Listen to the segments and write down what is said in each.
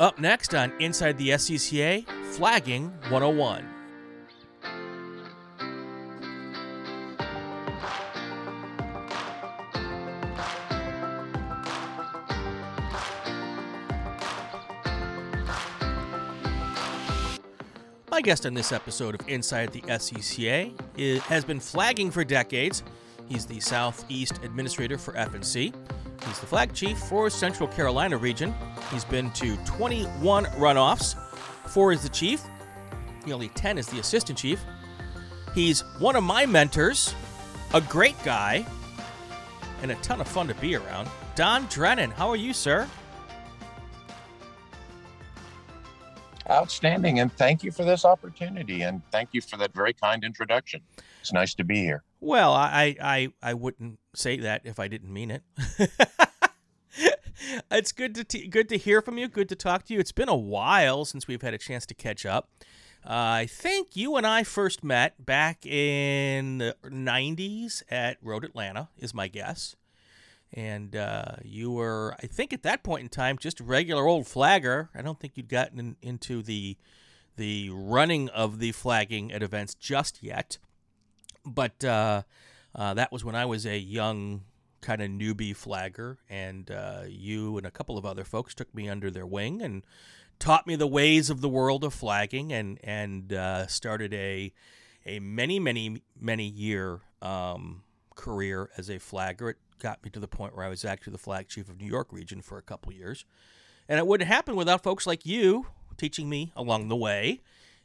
Up next on Inside the SCCA, Flagging 101. My guest on this episode of Inside the SCCA is, has been flagging for decades. He's the Southeast Administrator for FNC. He's the flag chief for Central Carolina region. He's been to 21 runoffs. Four is the chief, nearly 10 is the assistant chief. He's one of my mentors, a great guy, and a ton of fun to be around. Don Drennon, how are you, sir? Outstanding. And thank you for this opportunity. And thank you for that very kind introduction. It's nice to be here. Well, I, I, I wouldn't say that if I didn't mean it. it's good to t- good to hear from you. Good to talk to you. It's been a while since we've had a chance to catch up. Uh, I think you and I first met back in the 90s at Road Atlanta, is my guess and uh, you were, I think, at that point in time, just a regular old flagger. I don't think you'd gotten in, into the the running of the flagging at events just yet, but uh, uh, that was when I was a young kind of newbie flagger, and uh, you and a couple of other folks took me under their wing and taught me the ways of the world of flagging, and and uh, started a a many many many year um, career as a flagger. It got me to the point where I was actually the flag chief of New York region for a couple years. And it wouldn't happen without folks like you teaching me along the way.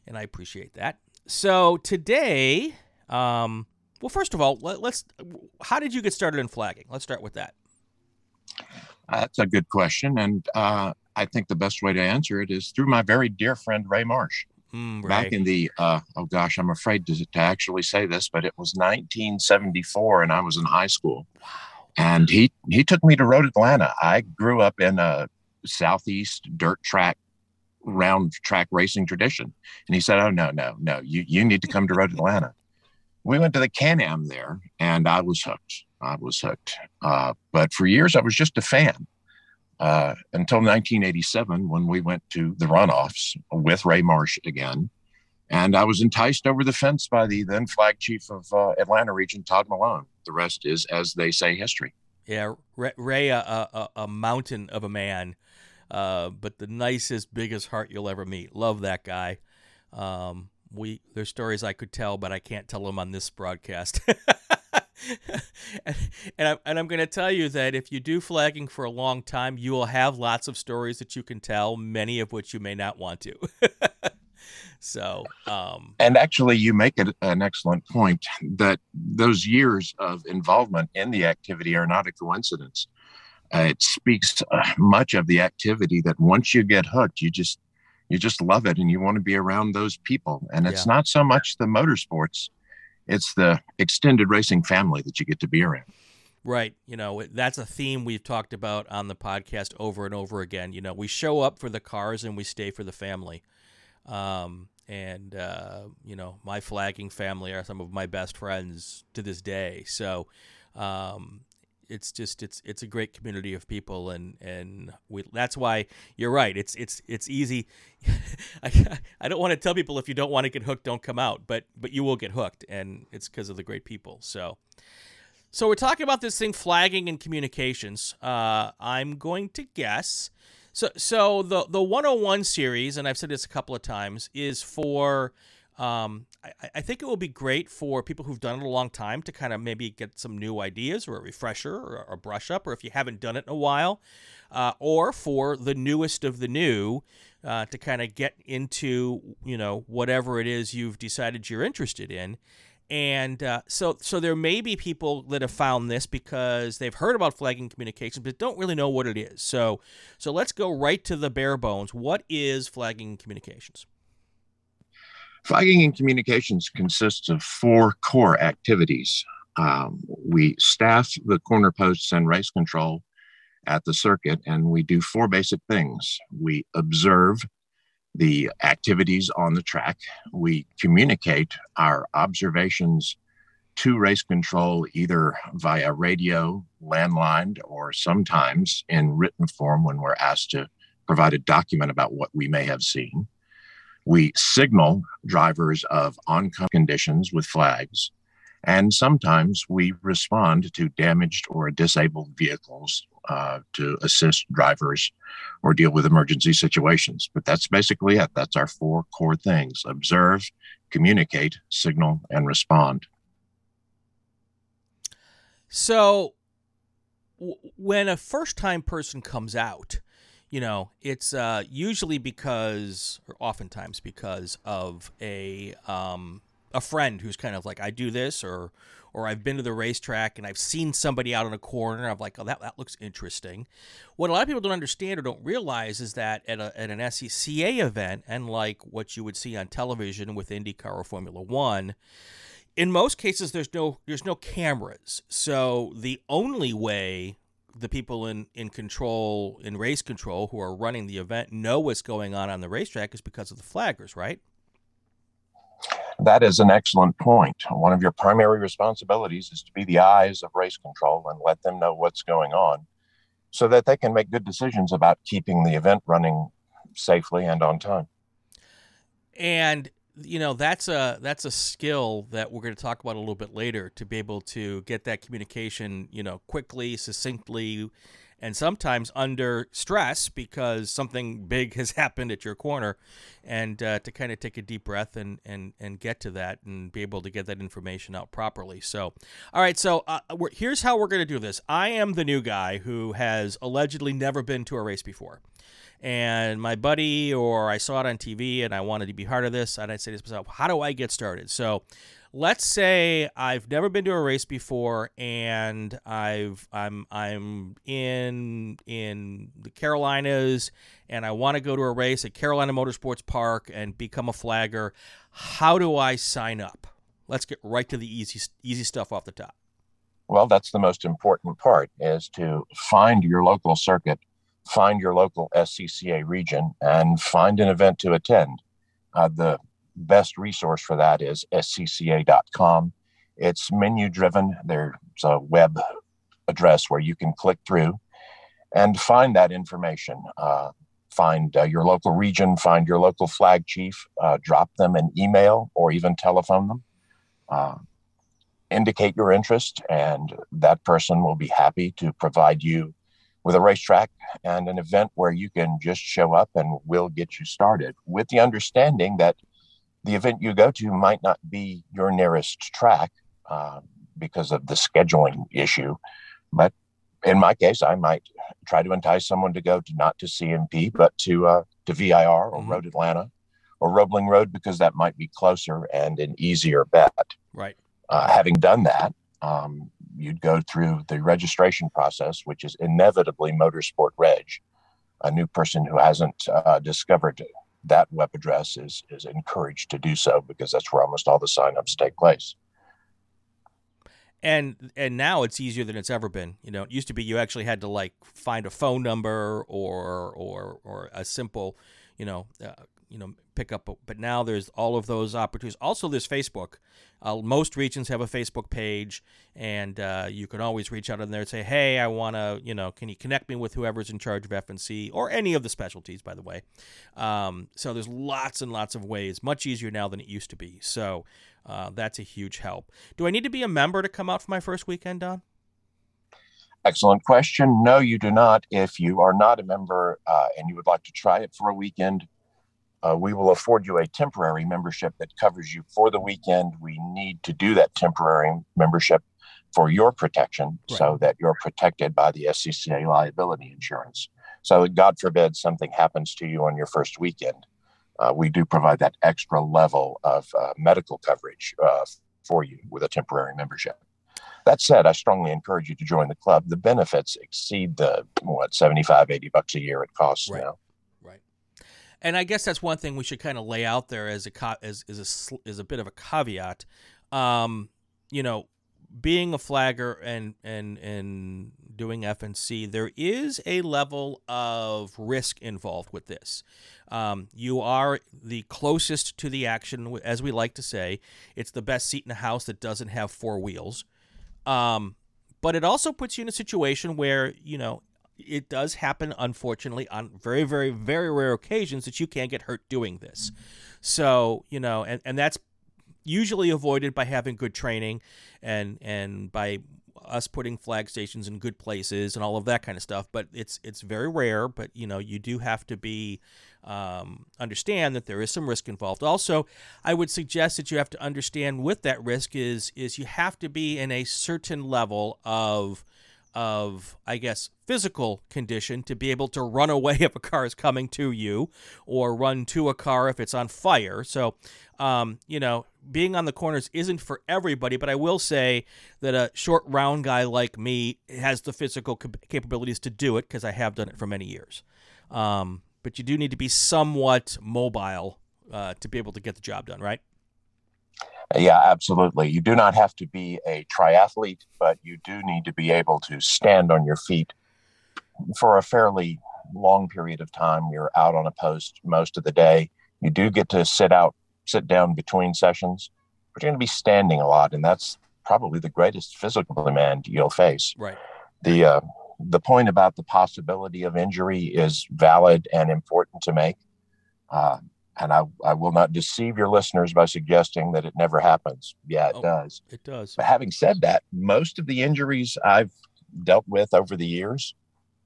And I appreciate that. So today, um, well, first of all, let, us how did you get started in flagging? Let's start with that. Uh, that's a good question. And uh, I think the best way to answer it is through my very dear friend, Ray Marsh. Mm, right. Back in the, uh, oh gosh, I'm afraid to, to actually say this, but it was 1974 and I was in high school. Wow and he he took me to Road Atlanta. I grew up in a southeast dirt track round track racing tradition, and he said, "Oh no, no, no! You you need to come to Road Atlanta." We went to the Can Am there, and I was hooked. I was hooked. Uh, but for years, I was just a fan. Uh, until 1987, when we went to the runoffs with Ray Marsh again, and I was enticed over the fence by the then flag chief of uh, Atlanta region, Todd Malone. The rest is, as they say, history. Yeah, Ray, a, a, a mountain of a man, uh, but the nicest, biggest heart you'll ever meet. Love that guy. Um, we there's stories I could tell, but I can't tell them on this broadcast. and, and I'm, and I'm going to tell you that if you do flagging for a long time, you will have lots of stories that you can tell, many of which you may not want to. So, um, and actually, you make it an excellent point that those years of involvement in the activity are not a coincidence. Uh, it speaks uh, much of the activity that once you get hooked, you just you just love it and you want to be around those people. And it's yeah. not so much the motorsports; it's the extended racing family that you get to be around. Right. You know, that's a theme we've talked about on the podcast over and over again. You know, we show up for the cars and we stay for the family. Um, and uh, you know, my flagging family are some of my best friends to this day. So um, it's just it's it's a great community of people, and and we, that's why you're right. It's it's it's easy. I, I don't want to tell people if you don't want to get hooked, don't come out, but but you will get hooked, and it's because of the great people. So. So we're talking about this thing flagging and communications. Uh, I'm going to guess so so the the 101 series, and I've said this a couple of times, is for um, I, I, think it will be great for people who've done it a long time to kind of maybe get some new ideas or a refresher or a brush up, or if you haven't done it in a while, uh, or for the newest of the new uh, to kind of get into you know whatever it is you've decided you're interested in. And uh, so so there may be people that have found this because they've heard about flagging communications but don't really know what it is. So so let's go right to the bare bones. What is flagging communications flagging and communications consists of four core activities um, we staff the corner posts and race control at the circuit and we do four basic things we observe the activities on the track. We communicate our observations to race control either via radio, landline, or sometimes in written form when we're asked to provide a document about what we may have seen. We signal drivers of oncoming conditions with flags. And sometimes we respond to damaged or disabled vehicles uh, to assist drivers or deal with emergency situations. But that's basically it. That's our four core things observe, communicate, signal, and respond. So, w- when a first time person comes out, you know, it's uh, usually because, or oftentimes because of a um, a friend who's kind of like, I do this, or or I've been to the racetrack and I've seen somebody out on a corner. I'm like, oh, that, that looks interesting. What a lot of people don't understand or don't realize is that at, a, at an SCCA event, and like what you would see on television with IndyCar or Formula One, in most cases there's no there's no cameras. So the only way the people in, in control in race control who are running the event know what's going on on the racetrack is because of the flaggers, right? That is an excellent point. One of your primary responsibilities is to be the eyes of race control and let them know what's going on so that they can make good decisions about keeping the event running safely and on time. And you know that's a that's a skill that we're going to talk about a little bit later to be able to get that communication you know quickly succinctly and sometimes under stress because something big has happened at your corner, and uh, to kind of take a deep breath and, and, and get to that and be able to get that information out properly. So, all right, so uh, here's how we're going to do this. I am the new guy who has allegedly never been to a race before and my buddy or I saw it on TV and I wanted to be part of this, and I'd say to myself, how do I get started? So let's say I've never been to a race before and I've I'm I'm in in the Carolinas and I want to go to a race at Carolina Motorsports Park and become a flagger. How do I sign up? Let's get right to the easy easy stuff off the top. Well, that's the most important part is to find your local circuit, find your local SCCA region and find an event to attend. Uh, the best resource for that is scca.com. It's menu driven. There's a web address where you can click through and find that information. Uh, find uh, your local region, find your local flag chief, uh, drop them an email or even telephone them. Uh, indicate your interest, and that person will be happy to provide you with a racetrack and an event where you can just show up and we'll get you started with the understanding that the event you go to might not be your nearest track uh, because of the scheduling issue. But in my case, I might try to entice someone to go to not to CMP, but to uh, to VIR or mm-hmm. Road Atlanta or Roebling Road because that might be closer and an easier bet. Right. Uh, having done that, um, you'd go through the registration process, which is inevitably Motorsport Reg. A new person who hasn't uh, discovered that web address is is encouraged to do so because that's where almost all the signups take place. And and now it's easier than it's ever been. You know, it used to be you actually had to like find a phone number or or or a simple, you know, uh, you know pick up but now there's all of those opportunities. Also there's facebook. Uh, most regions have a facebook page and uh, you can always reach out on there and say hey i want to you know can you connect me with whoever's in charge of FNC or any of the specialties by the way? Um, so there's lots and lots of ways much easier now than it used to be. So uh, that's a huge help. Do i need to be a member to come out for my first weekend don? Excellent question. No, you do not. If you are not a member uh, and you would like to try it for a weekend, uh, we will afford you a temporary membership that covers you for the weekend. We need to do that temporary membership for your protection right. so that you're protected by the SCCA liability insurance. So, God forbid something happens to you on your first weekend, uh, we do provide that extra level of uh, medical coverage uh, for you with a temporary membership. That said, I strongly encourage you to join the club. The benefits exceed the, what, 75, 80 bucks a year it costs right. now. And I guess that's one thing we should kind of lay out there as a as is a is a bit of a caveat. Um, you know, being a flagger and and and doing FNC, there is a level of risk involved with this. Um, you are the closest to the action, as we like to say. It's the best seat in the house that doesn't have four wheels. Um, but it also puts you in a situation where you know it does happen, unfortunately, on very, very, very rare occasions that you can't get hurt doing this. So, you know, and, and that's usually avoided by having good training and and by us putting flag stations in good places and all of that kind of stuff. But it's it's very rare. But you know, you do have to be um, understand that there is some risk involved. Also, I would suggest that you have to understand with that risk is is you have to be in a certain level of of I guess physical condition to be able to run away if a car is coming to you or run to a car if it's on fire. So, um, you know, being on the corners isn't for everybody, but I will say that a short, round guy like me has the physical capabilities to do it because I have done it for many years. Um, but you do need to be somewhat mobile uh, to be able to get the job done, right? Yeah, absolutely. You do not have to be a triathlete, but you do need to be able to stand on your feet for a fairly long period of time. You're out on a post most of the day. You do get to sit out, sit down between sessions, but you're going to be standing a lot, and that's probably the greatest physical demand you'll face. Right. The uh, the point about the possibility of injury is valid and important to make. Uh, and I, I will not deceive your listeners by suggesting that it never happens. Yeah, it oh, does. It does. But having said that, most of the injuries I've dealt with over the years,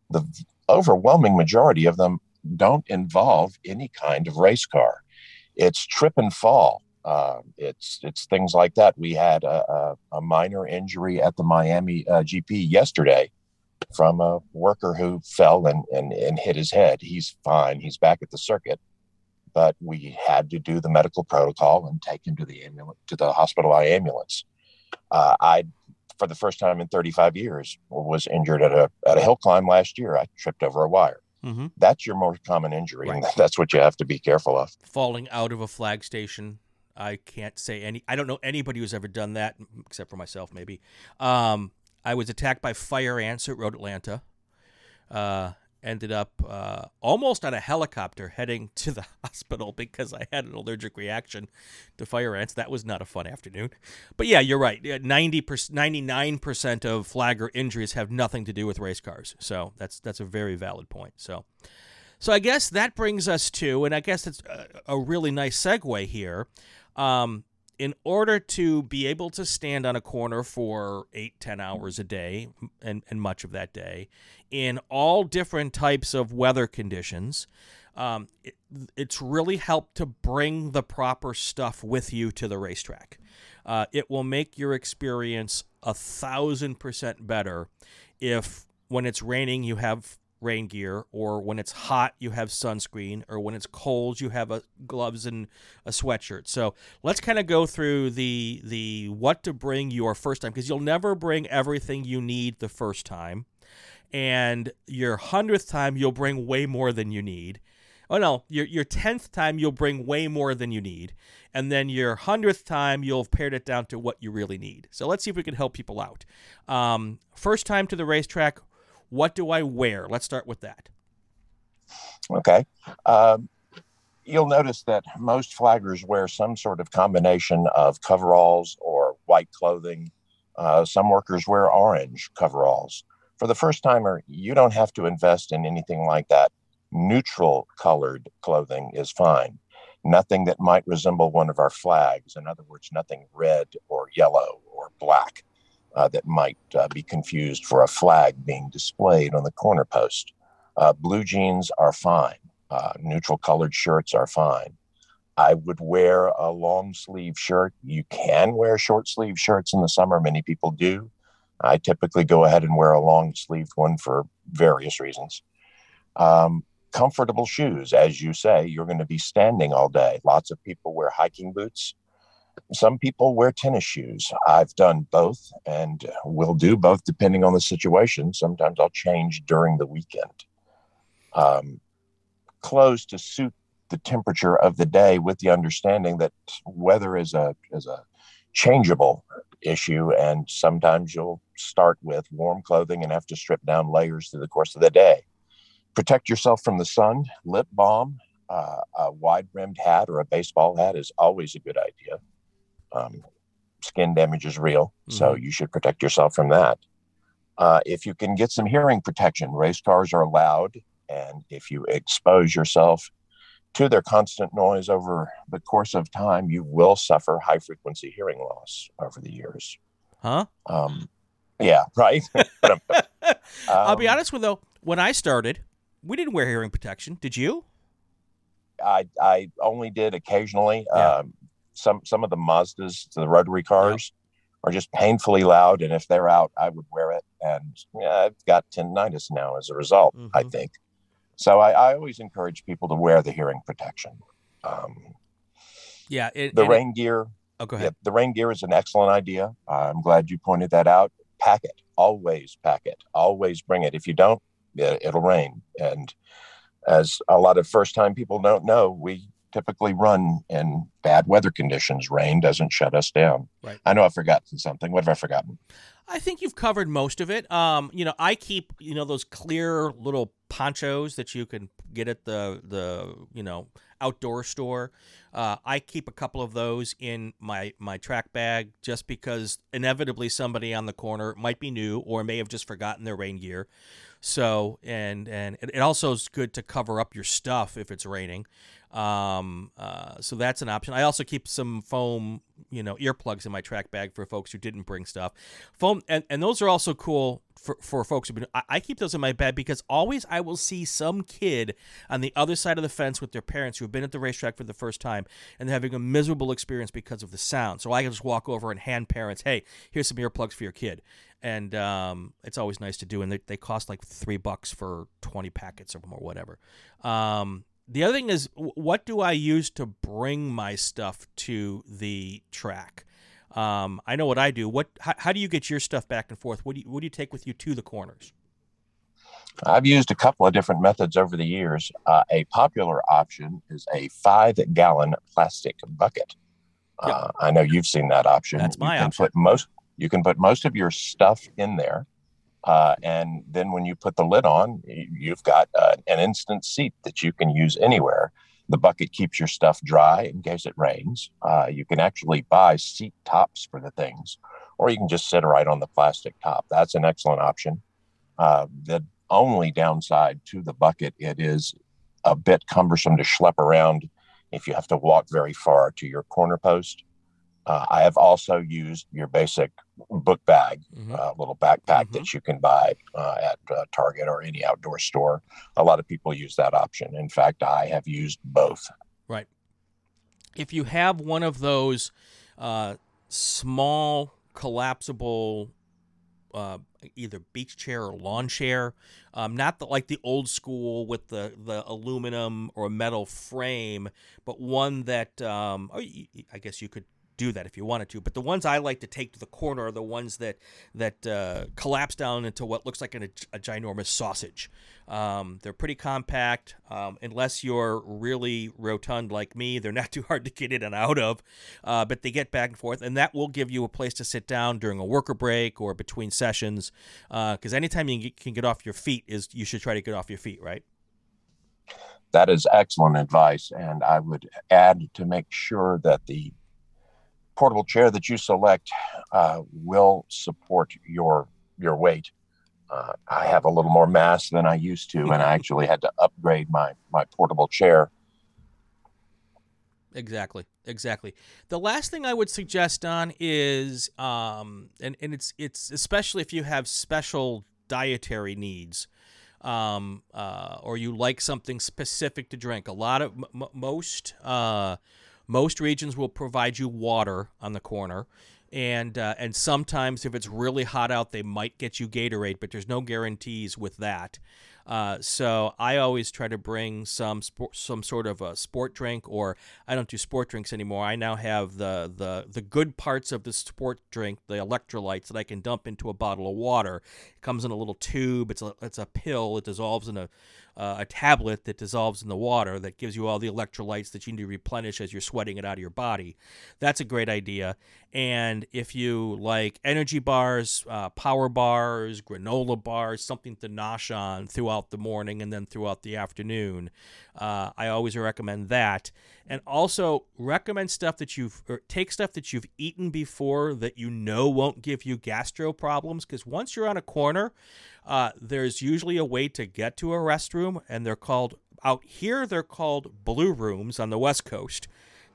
the overwhelming majority of them don't involve any kind of race car. It's trip and fall. Uh, it's it's things like that. We had a, a, a minor injury at the Miami uh, GP yesterday from a worker who fell and, and, and hit his head. He's fine. He's back at the circuit but we had to do the medical protocol and take him to the ambulance to the hospital by ambulance. Uh, I, for the first time in 35 years, was injured at a at a hill climb last year. I tripped over a wire. Mm-hmm. That's your most common injury, right. and that's what you have to be careful of. Falling out of a flag station. I can't say any. I don't know anybody who's ever done that, except for myself, maybe. Um, I was attacked by fire ants at Road Atlanta. Uh, ended up uh, almost on a helicopter heading to the hospital because I had an allergic reaction to fire ants. That was not a fun afternoon. But yeah, you're right. 90 99% of flagger injuries have nothing to do with race cars. So that's that's a very valid point. So so I guess that brings us to, and I guess it's a, a really nice segue here. Um, in order to be able to stand on a corner for eight, ten hours a day, and, and much of that day, in all different types of weather conditions, um, it, it's really helped to bring the proper stuff with you to the racetrack. Uh, it will make your experience a thousand percent better if when it's raining you have rain gear, or when it's hot, you have sunscreen, or when it's cold, you have a, gloves and a sweatshirt. So let's kind of go through the the what to bring your first time because you'll never bring everything you need the first time, and your hundredth time you'll bring way more than you need. Oh no, your your tenth time you'll bring way more than you need, and then your hundredth time you'll have pared it down to what you really need. So let's see if we can help people out. Um, first time to the racetrack, what do I wear? Let's start with that. Okay. Um, you'll notice that most flaggers wear some sort of combination of coveralls or white clothing. Uh, some workers wear orange coveralls. For the first timer, you don't have to invest in anything like that. Neutral colored clothing is fine. Nothing that might resemble one of our flags. In other words, nothing red or yellow or black uh, that might uh, be confused for a flag being displayed on the corner post. Uh, blue jeans are fine. Uh, neutral colored shirts are fine. I would wear a long sleeve shirt. You can wear short sleeve shirts in the summer. Many people do. I typically go ahead and wear a long sleeved one for various reasons. Um, comfortable shoes, as you say, you're going to be standing all day. Lots of people wear hiking boots. Some people wear tennis shoes. I've done both and will do both depending on the situation. Sometimes I'll change during the weekend. Um, clothes to suit the temperature of the day with the understanding that weather is a is a changeable issue and sometimes you'll start with warm clothing and have to strip down layers through the course of the day protect yourself from the sun lip balm uh, a wide rimmed hat or a baseball hat is always a good idea um, skin damage is real, mm-hmm. so you should protect yourself from that. Uh, if you can get some hearing protection, race cars are loud, and if you expose yourself to their constant noise over the course of time, you will suffer high frequency hearing loss over the years. Huh? Um, yeah, right. um, I'll be um, honest with you, though. When I started, we didn't wear hearing protection. Did you? I I only did occasionally. Yeah. Um, some some of the Mazdas, the rotary cars, yeah. are just painfully loud, and if they're out, I would wear it. And yeah, I've got tinnitus now as a result. Mm-hmm. I think. So I, I, always encourage people to wear the hearing protection. Um, yeah, it, the rain it, gear. Oh, go ahead. Yeah, the rain gear is an excellent idea. I'm glad you pointed that out. Pack it. Always pack it. Always bring it. If you don't, it'll rain. And as a lot of first time people don't know, we typically run in bad weather conditions. Rain doesn't shut us down. Right. I know I've forgotten something. What have I forgotten? I think you've covered most of it. Um, you know, I keep you know those clear little ponchos that you can get at the the you know outdoor store. Uh, I keep a couple of those in my my track bag just because inevitably somebody on the corner might be new or may have just forgotten their rain gear. So and and it also is good to cover up your stuff if it's raining. Um, uh, so that's an option. I also keep some foam, you know, earplugs in my track bag for folks who didn't bring stuff. Foam, and, and those are also cool for, for folks who. I, I keep those in my bag because always I will see some kid on the other side of the fence with their parents who have been at the racetrack for the first time and they're having a miserable experience because of the sound. So I can just walk over and hand parents, hey, here's some earplugs for your kid and um, it's always nice to do. And they, they cost like three bucks for twenty packets of them or whatever. Um, the other thing is, what do I use to bring my stuff to the track? Um, I know what I do. What? How, how, do you get your stuff back and forth? What do you What do you take with you to the corners? I've used a couple of different methods over the years. Uh, a popular option is a five gallon plastic bucket. Yep. Uh, I know you've seen that option. That's my you can option. Put most you can put most of your stuff in there uh, and then when you put the lid on, you've got uh, an instant seat that you can use anywhere. The bucket keeps your stuff dry in case it rains. Uh, you can actually buy seat tops for the things, or you can just sit right on the plastic top. That's an excellent option. Uh, the only downside to the bucket, it is a bit cumbersome to schlep around if you have to walk very far to your corner post. Uh, I have also used your basic book bag, mm-hmm. uh, little backpack mm-hmm. that you can buy uh, at uh, Target or any outdoor store. A lot of people use that option. In fact, I have used both. Right. If you have one of those uh, small collapsible uh, either beach chair or lawn chair. Um, not the, like the old school with the, the aluminum or metal frame, but one that um, oh, I guess you could do that if you wanted to. But the ones I like to take to the corner are the ones that that uh, collapse down into what looks like an, a, ginormous sausage. Um, they're pretty compact, um, unless you're really rotund like me. They're not too hard to get in and out of, uh, but they get back and forth, and that will give you a place to sit down during a worker break or between sessions. Because uh, anytime you can get off your feet is you should try to get off your feet, right? That is excellent advice, and I would add to make sure that the portable chair that you select uh, will support your your weight. Uh, I have a little more mass than I used to, and I actually had to upgrade my my portable chair. Exactly, exactly. The last thing I would suggest on is, um, and and it's it's especially if you have special dietary needs. Um, uh, or you like something specific to drink. A lot of m- most uh, most regions will provide you water on the corner. And, uh, and sometimes if it's really hot out, they might get you Gatorade, but there's no guarantees with that. Uh, so I always try to bring some sport, some sort of a sport drink, or I don't do sport drinks anymore. I now have the the the good parts of the sport drink, the electrolytes that I can dump into a bottle of water. It comes in a little tube. It's a it's a pill. It dissolves in a uh, a tablet that dissolves in the water that gives you all the electrolytes that you need to replenish as you're sweating it out of your body. That's a great idea. And if you like energy bars, uh, power bars, granola bars, something to nosh on throughout the morning and then throughout the afternoon, uh, I always recommend that. And also recommend stuff that you've take stuff that you've eaten before that you know won't give you gastro problems. Because once you're on a corner, uh, there's usually a way to get to a restroom, and they're called out here. They're called blue rooms on the West Coast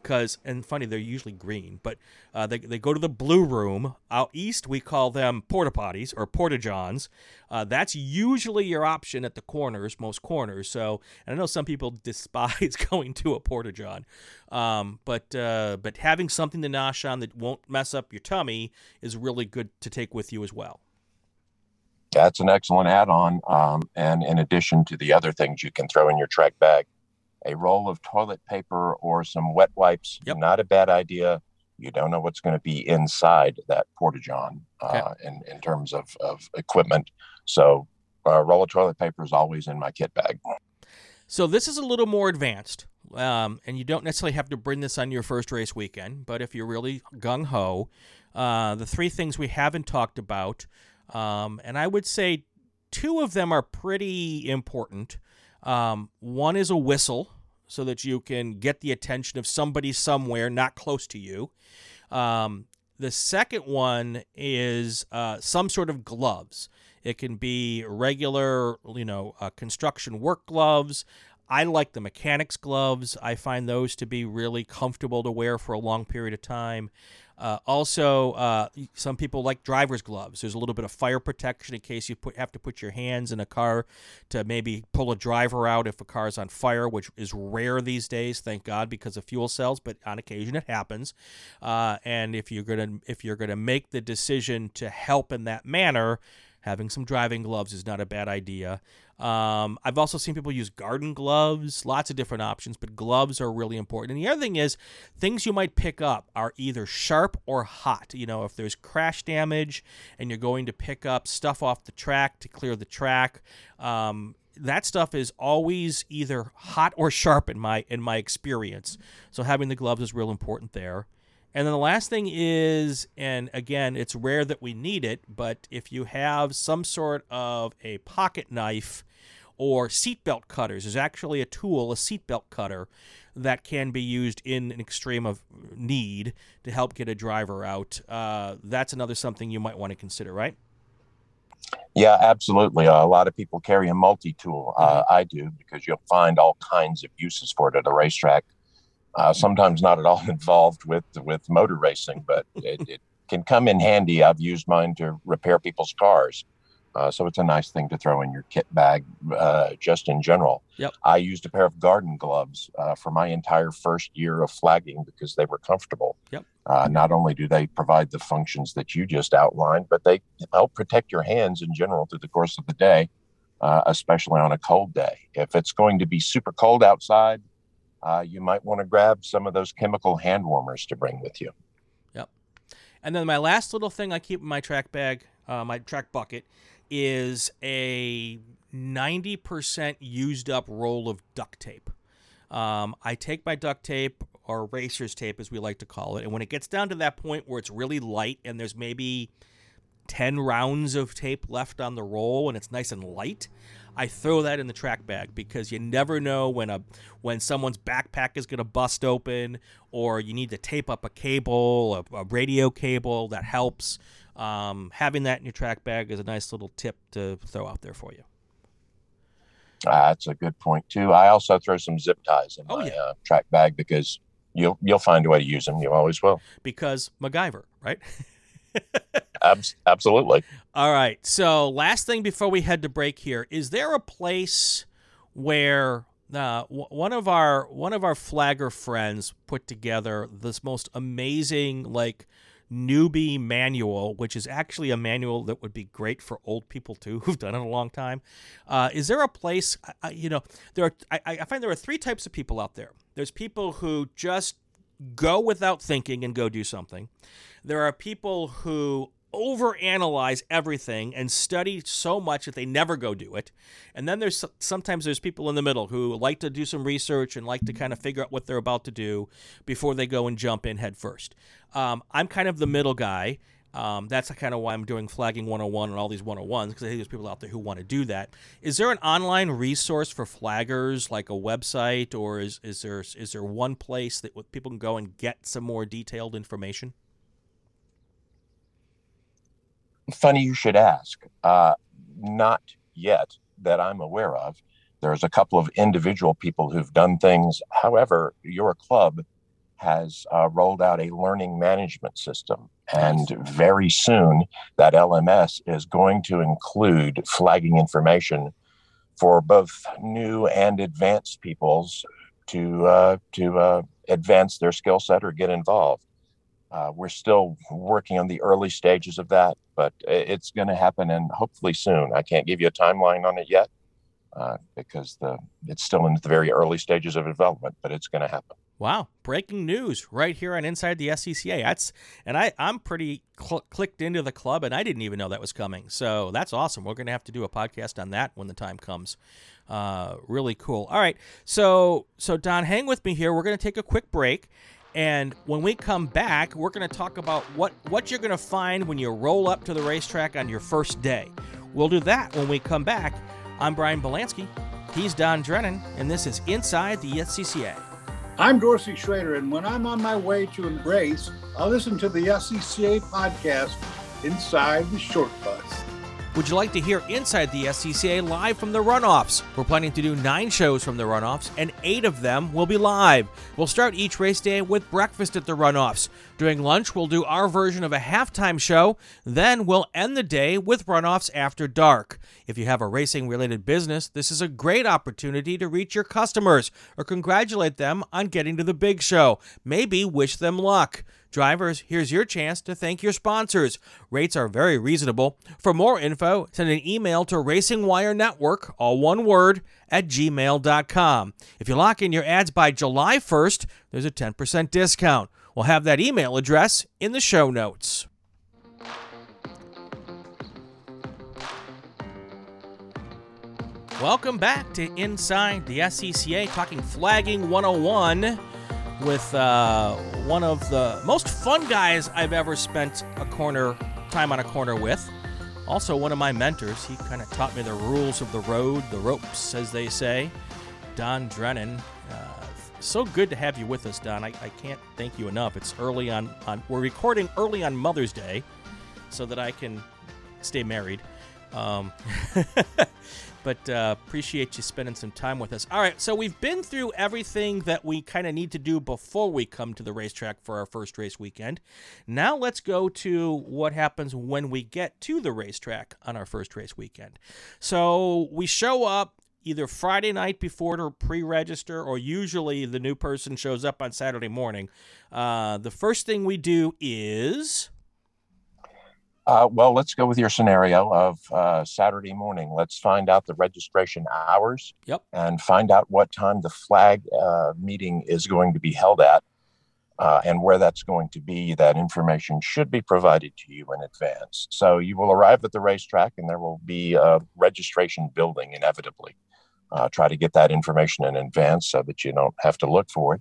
because and funny they're usually green but uh, they, they go to the blue room out east we call them porta potties or porta johns. Uh, that's usually your option at the corners most corners so and i know some people despise going to a porta john um, but uh, but having something to nosh on that won't mess up your tummy is really good to take with you as well. That's an excellent add-on um, and in addition to the other things you can throw in your track bag a roll of toilet paper or some wet wipes. Yep. Not a bad idea. You don't know what's going to be inside that porta john uh, in, in terms of, of equipment. So, a roll of toilet paper is always in my kit bag. So, this is a little more advanced. Um, and you don't necessarily have to bring this on your first race weekend, but if you're really gung ho, uh, the three things we haven't talked about, um, and I would say two of them are pretty important. Um, one is a whistle so that you can get the attention of somebody somewhere not close to you. Um, the second one is uh, some sort of gloves. It can be regular, you know, uh, construction work gloves. I like the mechanics gloves. I find those to be really comfortable to wear for a long period of time. Uh, also, uh, some people like driver's gloves. There's a little bit of fire protection in case you put, have to put your hands in a car to maybe pull a driver out if a car is on fire, which is rare these days, thank God, because of fuel cells. But on occasion, it happens. Uh, and if you're gonna if you're gonna make the decision to help in that manner, having some driving gloves is not a bad idea. Um, I've also seen people use garden gloves, lots of different options, but gloves are really important. And the other thing is, things you might pick up are either sharp or hot. You know, if there's crash damage and you're going to pick up stuff off the track to clear the track, um, that stuff is always either hot or sharp in my in my experience. So having the gloves is real important there. And then the last thing is, and again, it's rare that we need it, but if you have some sort of a pocket knife or seatbelt cutters, there's actually a tool, a seatbelt cutter, that can be used in an extreme of need to help get a driver out. Uh, that's another something you might want to consider, right? Yeah, absolutely. Uh, a lot of people carry a multi tool. Uh, mm-hmm. I do because you'll find all kinds of uses for it at a racetrack uh, sometimes not at all involved with with motor racing, but it, it, can come in handy. I've used mine to repair people's cars, uh, so it's a nice thing to throw in your kit bag, uh, just in general. Yep. I used a pair of garden gloves uh, for my entire first year of flagging because they were comfortable. Yep. Uh, not only do they provide the functions that you just outlined, but they help protect your hands in general through the course of the day. Uh, especially on a cold day. If it's going to be super cold outside, uh, you might want to grab some of those chemical hand warmers to bring with you. Yep. And then my last little thing I keep in my track bag, uh, my track bucket, is a 90% used up roll of duct tape. Um, I take my duct tape or racer's tape, as we like to call it, and when it gets down to that point where it's really light and there's maybe 10 rounds of tape left on the roll and it's nice and light, I throw that in the track bag because you never know when a when someone's backpack is going to bust open or you need to tape up a cable, a, a radio cable that helps. Um, having that in your track bag is a nice little tip to throw out there for you. Uh, that's a good point too. I also throw some zip ties in oh, my yeah. uh, track bag because you'll you'll find a way to use them. You always will. Because MacGyver, right? absolutely. All right. So, last thing before we head to break here, is there a place where uh, one of our one of our flagger friends put together this most amazing like newbie manual, which is actually a manual that would be great for old people too who've done it a long time. Uh, is there a place? Uh, you know, there are. I, I find there are three types of people out there. There's people who just go without thinking and go do something. There are people who overanalyze everything and study so much that they never go do it. And then there's sometimes there's people in the middle who like to do some research and like to kind of figure out what they're about to do before they go and jump in head first. Um, I'm kind of the middle guy. Um, that's kind of why I'm doing flagging 101 and all these 101s because I think there's people out there who want to do that. Is there an online resource for flaggers, like a website, or is, is there is there one place that people can go and get some more detailed information? Funny you should ask. Uh, not yet that I'm aware of. There's a couple of individual people who've done things. However, your club has uh, rolled out a learning management system. And very soon, that LMS is going to include flagging information for both new and advanced peoples to uh, to uh, advance their skill set or get involved. Uh, we're still working on the early stages of that, but it's going to happen and hopefully soon. I can't give you a timeline on it yet uh, because the it's still in the very early stages of development, but it's going to happen. Wow, breaking news right here on Inside the SCCA. That's and I I'm pretty cl- clicked into the club and I didn't even know that was coming. So that's awesome. We're going to have to do a podcast on that when the time comes. Uh, really cool. All right, so so Don, hang with me here. We're going to take a quick break. And when we come back, we're going to talk about what, what you're going to find when you roll up to the racetrack on your first day. We'll do that when we come back. I'm Brian Belansky. He's Don Drennon, and this is Inside the SCCA. I'm Dorsey Schroeder, and when I'm on my way to Embrace, I'll listen to the SCCA podcast Inside the Short Bus. Would you like to hear Inside the SCCA live from the runoffs? We're planning to do nine shows from the runoffs, and eight of them will be live. We'll start each race day with breakfast at the runoffs. During lunch, we'll do our version of a halftime show. Then we'll end the day with runoffs after dark. If you have a racing related business, this is a great opportunity to reach your customers or congratulate them on getting to the big show. Maybe wish them luck. Drivers, here's your chance to thank your sponsors. Rates are very reasonable. For more info, send an email to Racing Wire Network, all one word, at gmail.com. If you lock in your ads by July 1st, there's a 10% discount. We'll have that email address in the show notes. Welcome back to Inside the SCCA, talking flagging 101 with uh, one of the most fun guys I've ever spent a corner time on a corner with. Also, one of my mentors. He kind of taught me the rules of the road, the ropes, as they say. Don Drennon. Uh, so good to have you with us, Don. I, I can't thank you enough. It's early on, on. We're recording early on Mother's Day, so that I can stay married. Um, but uh, appreciate you spending some time with us. All right, so we've been through everything that we kind of need to do before we come to the racetrack for our first race weekend. Now let's go to what happens when we get to the racetrack on our first race weekend. So we show up either Friday night before to pre-register, or usually the new person shows up on Saturday morning. Uh, the first thing we do is uh, well, let's go with your scenario of uh, Saturday morning. Let's find out the registration hours. Yep. And find out what time the flag uh, meeting is going to be held at, uh, and where that's going to be. That information should be provided to you in advance. So you will arrive at the racetrack, and there will be a registration building inevitably. Uh, try to get that information in advance so that you don't have to look for it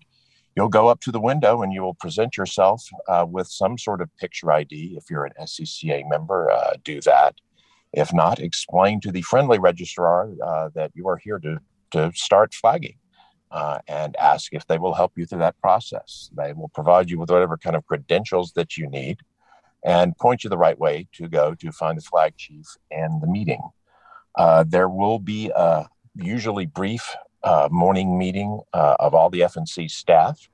you'll go up to the window and you will present yourself uh, with some sort of picture ID. If you're an SCCA member, uh, do that. If not, explain to the friendly registrar uh, that you are here to, to start flagging uh, and ask if they will help you through that process. They will provide you with whatever kind of credentials that you need and point you the right way to go to find the flag chief and the meeting. Uh, there will be a usually brief uh, morning meeting uh, of all the FNC staff,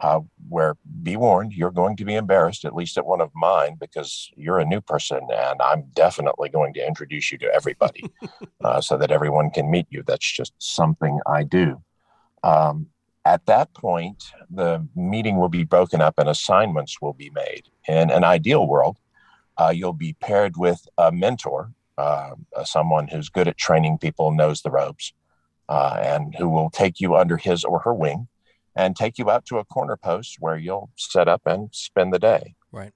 uh, where be warned, you're going to be embarrassed, at least at one of mine, because you're a new person and I'm definitely going to introduce you to everybody uh, so that everyone can meet you. That's just something I do. Um, at that point, the meeting will be broken up and assignments will be made. In an ideal world, uh, you'll be paired with a mentor, uh, someone who's good at training people, knows the ropes uh, and who will take you under his or her wing and take you out to a corner post where you'll set up and spend the day. Right.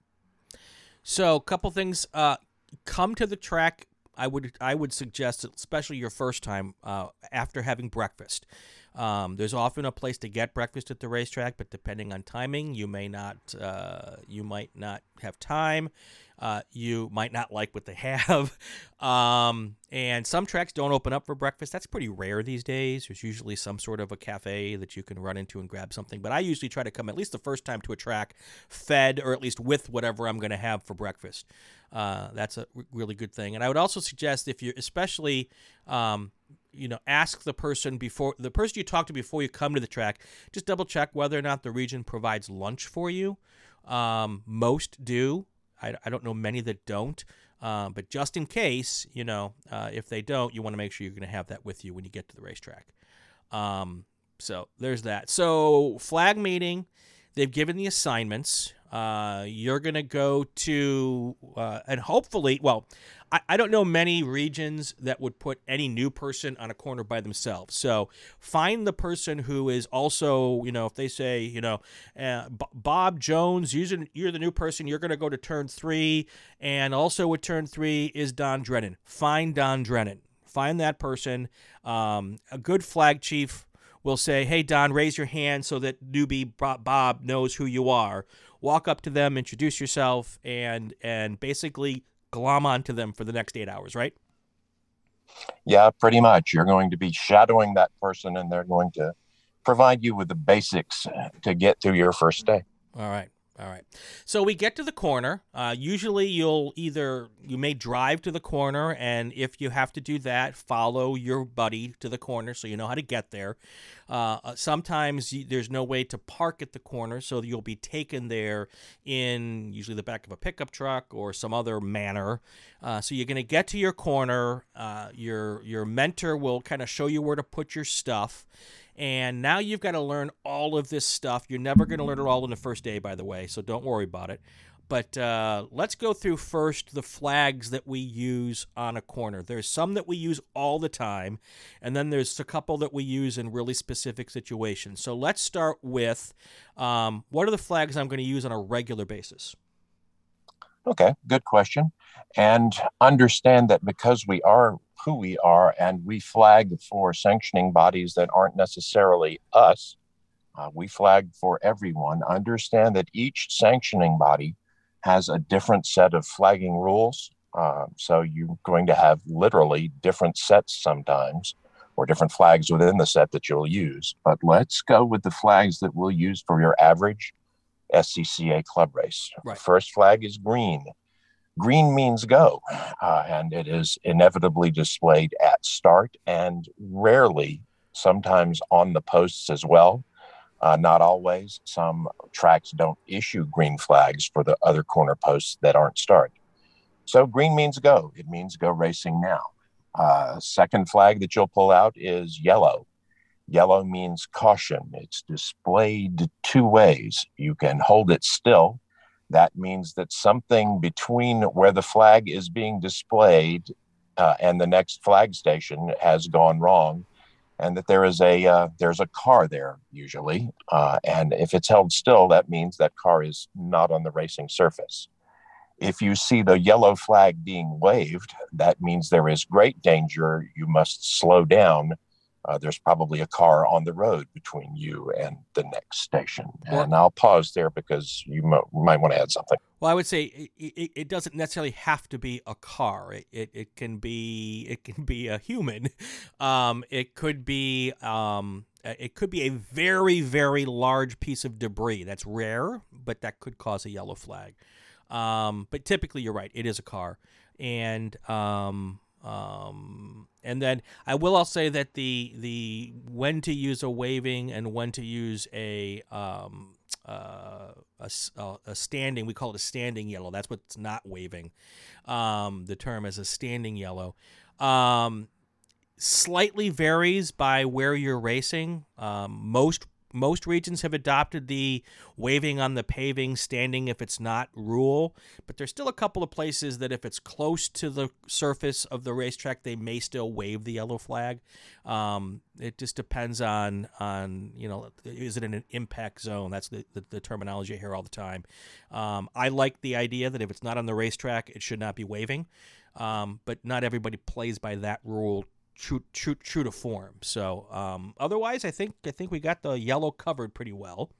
So, a couple things. Uh, come to the track. I would I would suggest, especially your first time, uh, after having breakfast. Um, there's often a place to get breakfast at the racetrack, but depending on timing, you may not uh, you might not have time. Uh, you might not like what they have. Um, and some tracks don't open up for breakfast. That's pretty rare these days. There's usually some sort of a cafe that you can run into and grab something. But I usually try to come at least the first time to a track fed or at least with whatever I'm going to have for breakfast. Uh, that's a really good thing. And I would also suggest if you're especially um, you know ask the person before the person you talk to before you come to the track just double check whether or not the region provides lunch for you. Um, most do. I, I, don't know many that don't. Uh, but just in case you know uh, if they don't you want to make sure you're going to have that with you when you get to the racetrack. Um, so there's that. So flag meeting they've given the assignments. Uh, you're going to go to, uh, and hopefully, well, I, I don't know many regions that would put any new person on a corner by themselves. So find the person who is also, you know, if they say, you know, uh, B- Bob Jones, you're, you're the new person, you're going to go to turn three. And also with turn three is Don Drennon. Find Don Drennon. Find that person. Um, a good flag chief will say, Hey, Don, raise your hand so that newbie Bob knows who you are walk up to them, introduce yourself, and and basically glom onto them for the next eight hours, right? Yeah, pretty much. You're going to be shadowing that person, and they're going to provide you with the basics to get through your first day. All right. All right. So we get to the corner. Uh, usually, you'll either you may drive to the corner, and if you have to do that, follow your buddy to the corner so you know how to get there. Uh, uh sometimes there's no way to park at the corner, so you'll be taken there in usually the back of a pickup truck or some other manner. Uh, so you're going to get to your corner. Uh, your your mentor will kind of show you where to put your stuff and now you've got to learn all of this stuff. You're never going to learn it all in the first day, by the way, so don't worry about it. But uh, let's go through first the flags that we use on a corner. There's some that we use all the time, and then there's a couple that we use in really specific situations. So let's start with um, what are the flags I'm going to use on a regular basis? Okay, good question. And understand that because we are who we are and we flag for sanctioning bodies that aren't necessarily us, uh, we flag for everyone. Understand that each sanctioning body has a different set of flagging rules. Uh, so you're going to have literally different sets sometimes or different flags within the set that you'll use. But let's go with the flags that we'll use for your average SCCA club race. Right. First flag is green. Green means go, uh, and it is inevitably displayed at start and rarely, sometimes on the posts as well. Uh, not always. Some tracks don't issue green flags for the other corner posts that aren't start. So green means go. It means go racing now. Uh, second flag that you'll pull out is yellow. Yellow means caution. It's displayed two ways. You can hold it still. That means that something between where the flag is being displayed uh, and the next flag station has gone wrong, and that there is a uh, there's a car there usually. Uh, and if it's held still, that means that car is not on the racing surface. If you see the yellow flag being waved, that means there is great danger. You must slow down uh, there's probably a car on the road between you and the next station. And I'll pause there because you might, might want to add something. Well, I would say it, it, it, doesn't necessarily have to be a car. It, it, it can be it can be a human. Um, it could be um, it could be a very very large piece of debris. That's rare, but that could cause a yellow flag. Um, but typically, you're right. It is a car, and um, um, and then I will I'll say that the the when to use a waving and when to use a um, uh, a, a, standing we call it a standing yellow. That's what's not waving. Um, the term is a standing yellow. Um, slightly varies by where you're racing. Um, most most regions have adopted the waving on the paving, standing if it's not rule, but there's still a couple of places that if it's close to the surface of the racetrack, they may still wave the yellow flag. Um, it just depends on on you know is it in an impact zone? That's the, the, the terminology I hear all the time. Um, I like the idea that if it's not on the racetrack, it should not be waving. Um, but not everybody plays by that rule true true true to form. So um, otherwise, I think I think we got the yellow covered pretty well.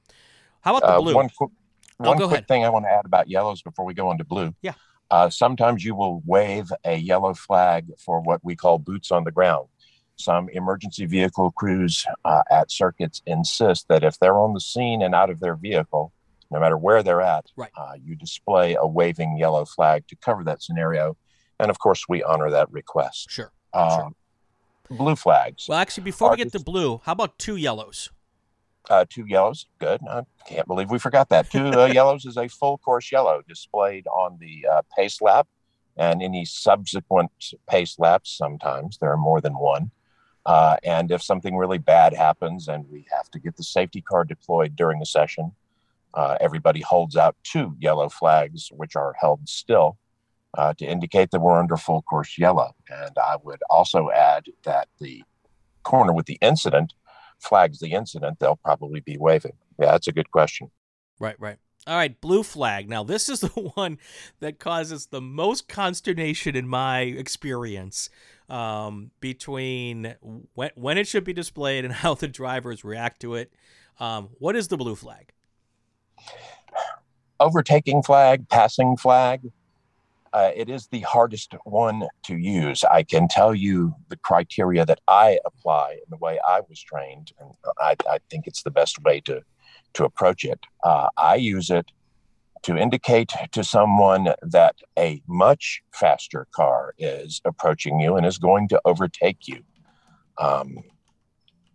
How about the uh, blue? One, qu- oh, one quick ahead. thing I want to add about yellows before we go on to blue. Yeah. Uh, sometimes you will wave a yellow flag for what we call boots on the ground. Some emergency vehicle crews uh, at circuits insist that if they're on the scene and out of their vehicle, no matter where they're at, right. Uh, you display a waving yellow flag to cover that scenario. And of course, we honor that request. Sure. Uh, sure blue flags. Well, actually, before we get to blue, how about two yellows? Uh, two yellows, good. I can't believe we forgot that. Two uh, yellows is a full course yellow displayed on the uh, pace lap and any subsequent pace laps. Sometimes there are more than one. Uh, and if something really bad happens and we have to get the safety car deployed during the session, uh, everybody holds out two yellow flags, which are held still uh, to indicate that we're under full course yellow. And I would also add that the corner with the incident flags the incident, they'll probably be waving. Yeah, that's a good question. Right, right. All right, blue flag. Now, this is the one that causes the most consternation in my experience um, between when, when it should be displayed and how the drivers react to it. Um, what is the blue flag? Overtaking flag, passing flag, uh, it is the hardest one to use. I can tell you the criteria that I apply and the way I was trained, and I, I think it's the best way to to approach it. Uh, I use it to indicate to someone that a much faster car is approaching you and is going to overtake you. Um,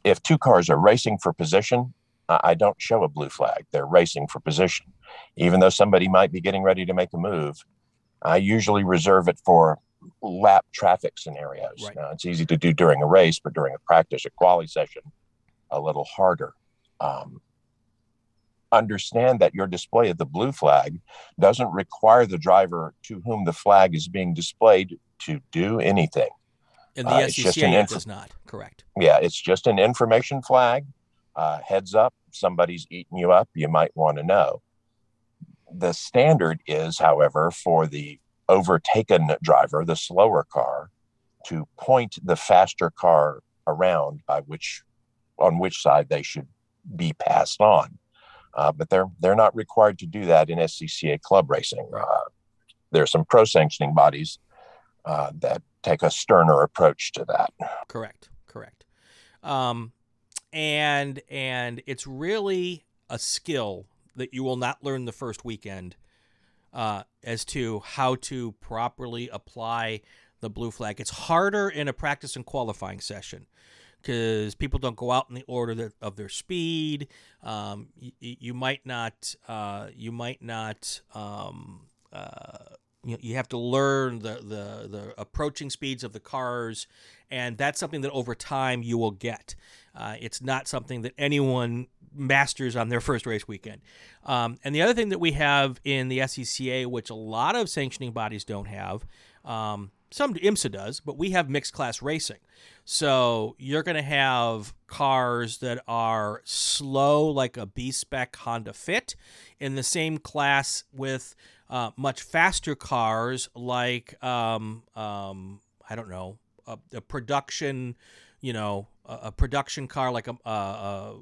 if two cars are racing for position, I don't show a blue flag. They're racing for position. Even though somebody might be getting ready to make a move, I usually reserve it for lap traffic scenarios. Right. Now, it's easy to do during a race, but during a practice or quality session, a little harder. Um, understand that your display of the blue flag doesn't require the driver to whom the flag is being displayed to do anything. And the uh, SCCA inf- does not, correct. Yeah, it's just an information flag. Uh, heads up, somebody's eating you up. You might want to know. The standard is, however, for the overtaken driver, the slower car, to point the faster car around by which on which side they should be passed on. Uh, but they're they're not required to do that in SCCA club racing. Uh, there are some pro sanctioning bodies uh, that take a sterner approach to that. Correct, correct. Um, and and it's really a skill that you will not learn the first weekend uh, as to how to properly apply the blue flag. It's harder in a practice and qualifying session because people don't go out in the order of their speed. Um, you, you, might not. Uh, you might not. Um, uh, you, you have to learn the, the the approaching speeds of the cars, and that's something that over time you will get. Uh, it's not something that anyone masters on their first race weekend. Um, and the other thing that we have in the SCCA, which a lot of sanctioning bodies don't have, um, some IMSA does, but we have mixed class racing. So you're going to have cars that are slow, like a B spec Honda Fit, in the same class with uh, much faster cars, like um, um, I don't know, a, a, production, you know, a, a production car like a, a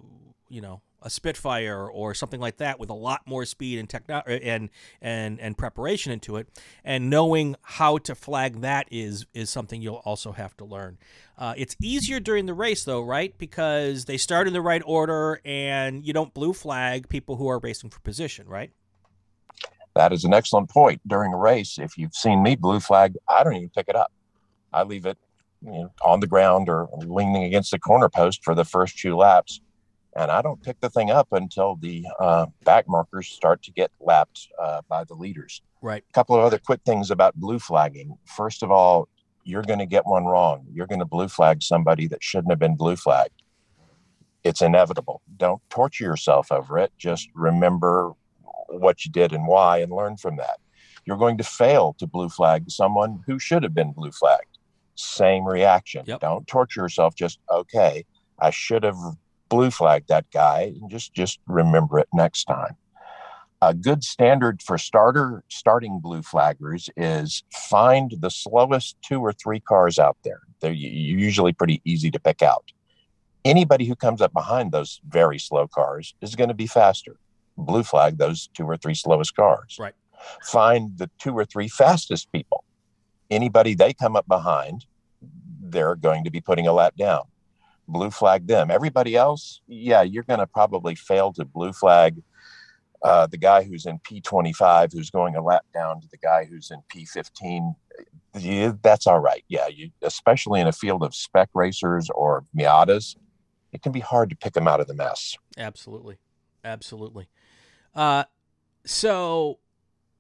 you know a Spitfire or something like that with a lot more speed and techno- and and and preparation into it, and knowing how to flag that is is something you'll also have to learn. Uh, it's easier during the race though, right? Because they start in the right order, and you don't blue flag people who are racing for position, right? That is an excellent point. During a race, if you've seen me blue flag, I don't even pick it up. I leave it you know, on the ground or leaning against the corner post for the first two laps and I don't pick the thing up until the uh, back markers start to get lapped uh, by the leaders. Right. A couple of other quick things about blue flagging. First of all, you're going to get one wrong. You're going to blue flag somebody that shouldn't have been blue flagged. it's inevitable. Don't torture yourself over it. Just remember what you did and why and learn from that. You're going to fail to blue flag someone who should have been blue flagged. Same reaction. Yep. Don't torture yourself. Just, okay, I should have blue flagged that guy. And just, just remember it next time. A good standard for starter starting blue flaggers is find the slowest two or three cars out there. They're usually pretty easy to pick out. Anybody who comes up behind those very slow cars is going to be faster. Blue flag those two or three slowest cars. Right. Find the two or three fastest people. Anybody they come up behind, they're going to be putting a lap down. Blue flag them. Everybody else, yeah, you're going to probably fail to blue flag uh, the guy who's in P25 who's going a lap down to the guy who's in P15, yeah, that's all right. Yeah, you, especially in a field of spec racers or Miatas, it can be hard to pick them out of the mess. Absolutely, absolutely. Uh, so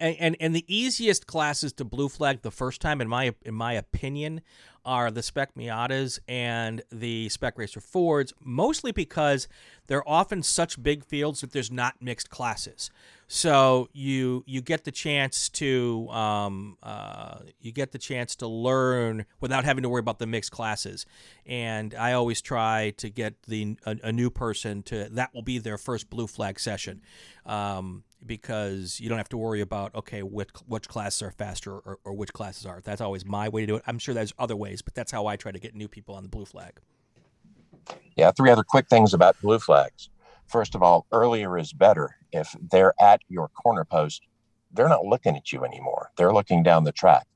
and, and, and the easiest classes to blue flag the first time, in my in my opinion, are the Spec Miatas and the Spec Racer Fords, mostly because they're often such big fields that there's not mixed classes. So you you get the chance to um, uh, you get the chance to learn without having to worry about the mixed classes. And I always try to get the a, a new person to that will be their first blue flag session. Um, because you don't have to worry about okay which which classes are faster or, or which classes are. That's always my way to do it. I'm sure there's other ways, but that's how I try to get new people on the blue flag. Yeah, three other quick things about blue flags. First of all, earlier is better. If they're at your corner post, they're not looking at you anymore. They're looking down the track.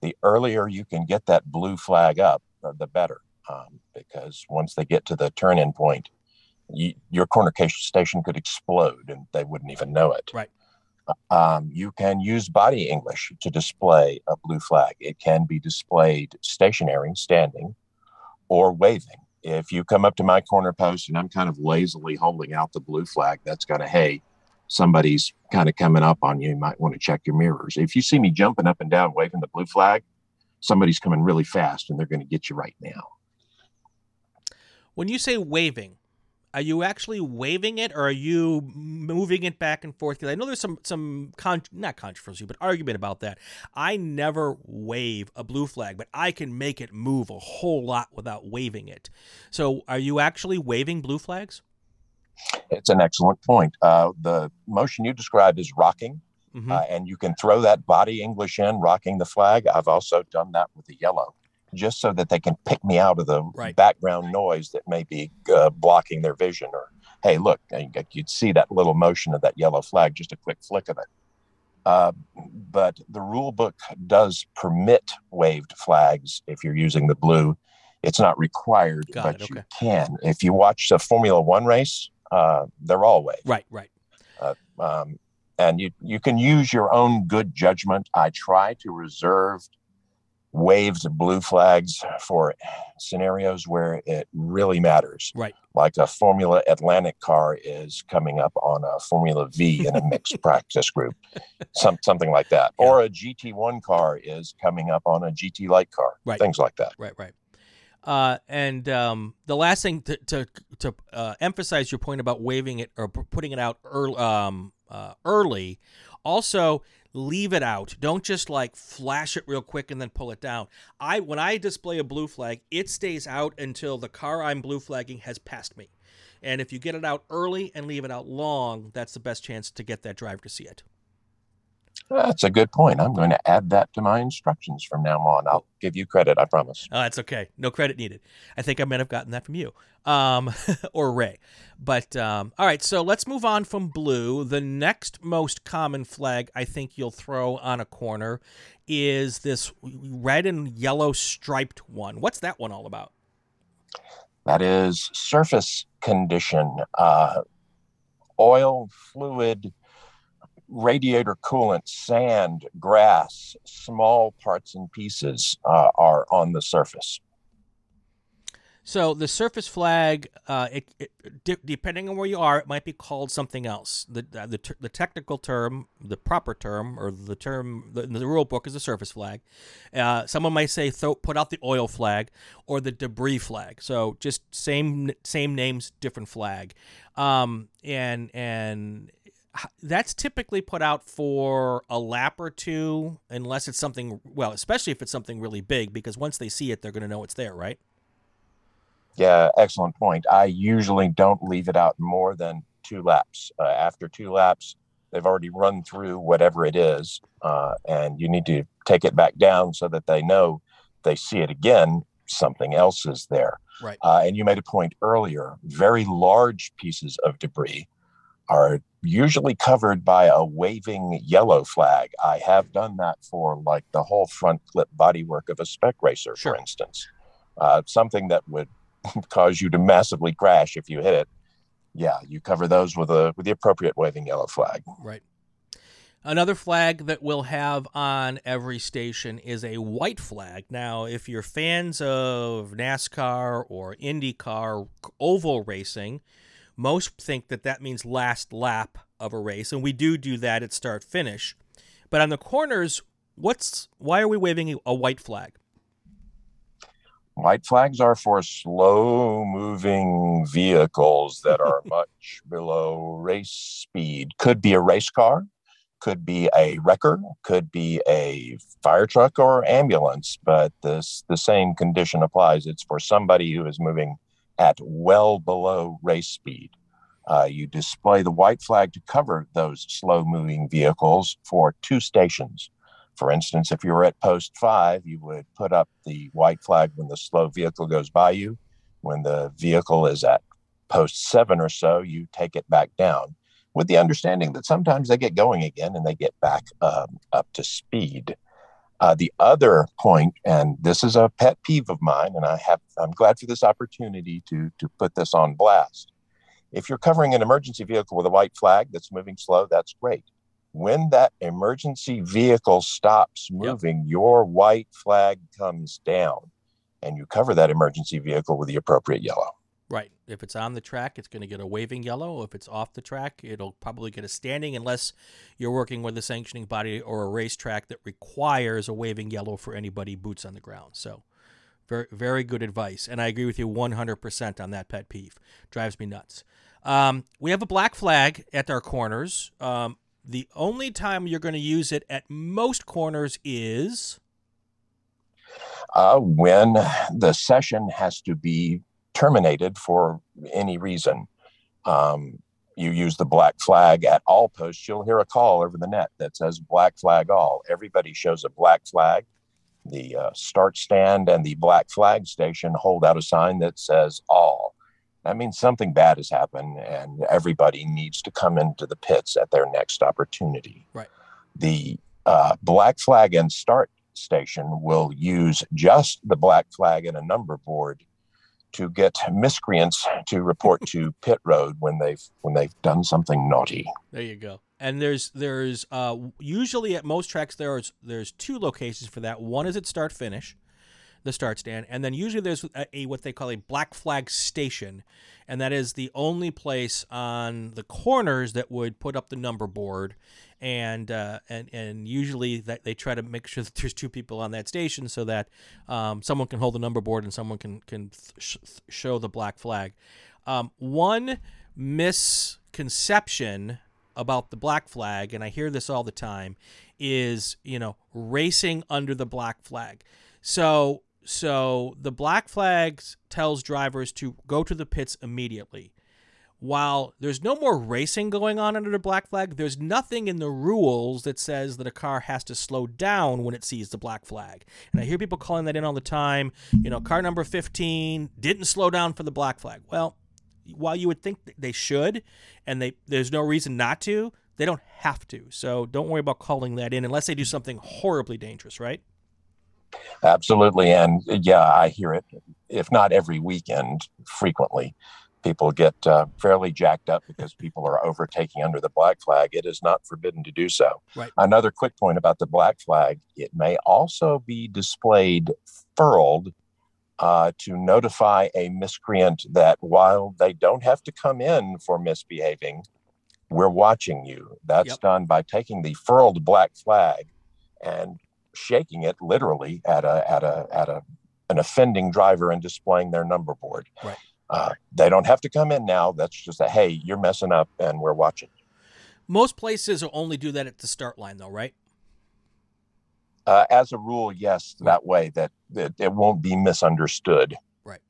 The earlier you can get that blue flag up, the better. Um, because once they get to the turn in point, you, your corner station could explode and they wouldn't even know it. Right. Um, you can use body English to display a blue flag. It can be displayed stationary, standing, or waving. If you come up to my corner post and I'm kind of lazily holding out the blue flag, that's kind of, hey, somebody's kind of coming up on you. You might want to check your mirrors. If you see me jumping up and down waving the blue flag, somebody's coming really fast and they're going to get you right now. When you say waving, are you actually waving it or are you moving it back and forth? Because I know there's some some con- not controversy, but argument about that. I never wave a blue flag, but I can make it move a whole lot without waving it. So, are you actually waving blue flags? It's an excellent point. Uh, the motion you described is rocking. Mm-hmm. Uh, and you can throw that body English in, rocking the flag. I've also done that with the yellow just so that they can pick me out of the right. background noise that may be uh, blocking their vision. Or, hey, look, you'd see that little motion of that yellow flag, just a quick flick of it. Uh, but the rule book does permit waved flags if you're using the blue. It's not required, Got but it, okay. you can. If you watch a Formula One race, uh, they're all waved. Right, right. Uh, um, and you you can use your own good judgment. I try to reserve waves of blue flags for scenarios where it really matters. Right. Like a Formula Atlantic car is coming up on a Formula V in a mixed practice group, some, something like that. Yeah. Or a GT1 car is coming up on a GT Lite car. Right. Things like that. Right, right. Uh, and um, the last thing to to, to uh, emphasize your point about waving it or putting it out early, um, uh, early. Also, leave it out. Don't just like flash it real quick and then pull it down. I when I display a blue flag, it stays out until the car I'm blue flagging has passed me. And if you get it out early and leave it out long, that's the best chance to get that driver to see it. That's a good point. I'm going to add that to my instructions from now on. I'll give you credit, I promise. Oh, that's okay. No credit needed. I think I might have gotten that from you um, or Ray. But um, all right, so let's move on from blue. The next most common flag I think you'll throw on a corner is this red and yellow striped one. What's that one all about? That is surface condition, uh, oil, fluid, radiator coolant, sand, grass, small parts and pieces uh, are on the surface. So the surface flag, uh, it, it, depending on where you are, it might be called something else. The the, the technical term, the proper term, or the term the, the rule book is the surface flag. Uh, someone might say throw, put out the oil flag or the debris flag. So just same same names, different flag. Um, and and that's typically put out for a lap or two, unless it's something well, especially if it's something really big, because once they see it, they're going to know it's there, right? Yeah, excellent point. I usually don't leave it out more than two laps. Uh, after two laps, they've already run through whatever it is, uh, and you need to take it back down so that they know they see it again, something else is there. Right. Uh, and you made a point earlier very large pieces of debris are usually covered by a waving yellow flag. I have done that for like the whole front flip bodywork of a spec racer, sure. for instance. Uh, something that would cause you to massively crash if you hit it, yeah, you cover those with a with the appropriate waving yellow flag. Right. Another flag that we'll have on every station is a white flag. Now, if you're fans of NASCAR or IndyCar oval racing, most think that that means last lap of a race, and we do do that at start finish. But on the corners, what's why are we waving a white flag? White flags are for slow moving vehicles that are much below race speed. Could be a race car, could be a wrecker, could be a fire truck or ambulance, but this the same condition applies. It's for somebody who is moving at well below race speed. Uh, you display the white flag to cover those slow moving vehicles for two stations. For instance, if you were at post five, you would put up the white flag when the slow vehicle goes by you. When the vehicle is at post seven or so, you take it back down with the understanding that sometimes they get going again and they get back um, up to speed. Uh, the other point, and this is a pet peeve of mine, and I have I'm glad for this opportunity to to put this on blast. If you're covering an emergency vehicle with a white flag that's moving slow, that's great when that emergency vehicle stops moving, yep. your white flag comes down and you cover that emergency vehicle with the appropriate yellow. Right. If it's on the track, it's going to get a waving yellow. If it's off the track, it'll probably get a standing unless you're working with a sanctioning body or a racetrack that requires a waving yellow for anybody boots on the ground. So, very, very good advice. And I agree with you 100% on that pet peeve. Drives me nuts. Um, we have a black flag at our corners. Um, the only time you're going to use it at most corners is uh, when the session has to be terminated for any reason. Um, you use the black flag at all posts, you'll hear a call over the net that says black flag all. Everybody shows a black flag. The uh, start stand and the black flag station hold out a sign that says all that means something bad has happened and everybody needs to come into the pits at their next opportunity. Right. The uh, black flag and start station will use just the black flag and a number board to get miscreants to report to pit road when they've when they've done something naughty. There you go. And there's there's uh, usually at most tracks there's there's two locations for that. One is at start finish, the start stand, and then usually there's a, a, what they call a black flag station, and that is the only place on the corners that would put up the number board, and uh, and and usually that they try to make sure that there's two people on that station so that um, someone can hold the number board and someone can can th- show the black flag. Um, one misconception about the black flag, and I hear this all the time, is you know racing under the black flag. So so the black flags tells drivers to go to the pits immediately. While there's no more racing going on under the black flag, there's nothing in the rules that says that a car has to slow down when it sees the black flag. And I hear people calling that in all the time. You know, car number 15 didn't slow down for the black flag. Well, while you would think they should, and they there's no reason not to, they don't have to. So don't worry about calling that in unless they do something horribly dangerous, right? Absolutely. And yeah, I hear it, if not every weekend, frequently. People get uh, fairly jacked up because people are overtaking under the black flag. It is not forbidden to do so. Right. Another quick point about the black flag it may also be displayed furled uh, to notify a miscreant that while they don't have to come in for misbehaving, we're watching you. That's yep. done by taking the furled black flag and shaking it literally at a at a at a an offending driver and displaying their number board. Right. Uh, they don't have to come in now. That's just a hey, you're messing up, and we're watching. Most places will only do that at the start line, though, right? Uh, as a rule, yes, that way that, that it won't be misunderstood. Right.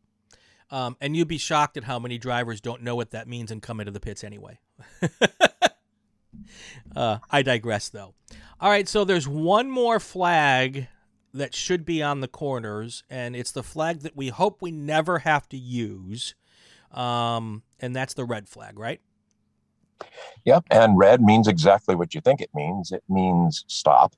Um, and you'd be shocked at how many drivers don't know what that means and come into the pits anyway. uh, I digress, though. All right, so there's one more flag that should be on the corners, and it's the flag that we hope we never have to use, um, and that's the red flag, right? Yep, and red means exactly what you think it means. It means stop.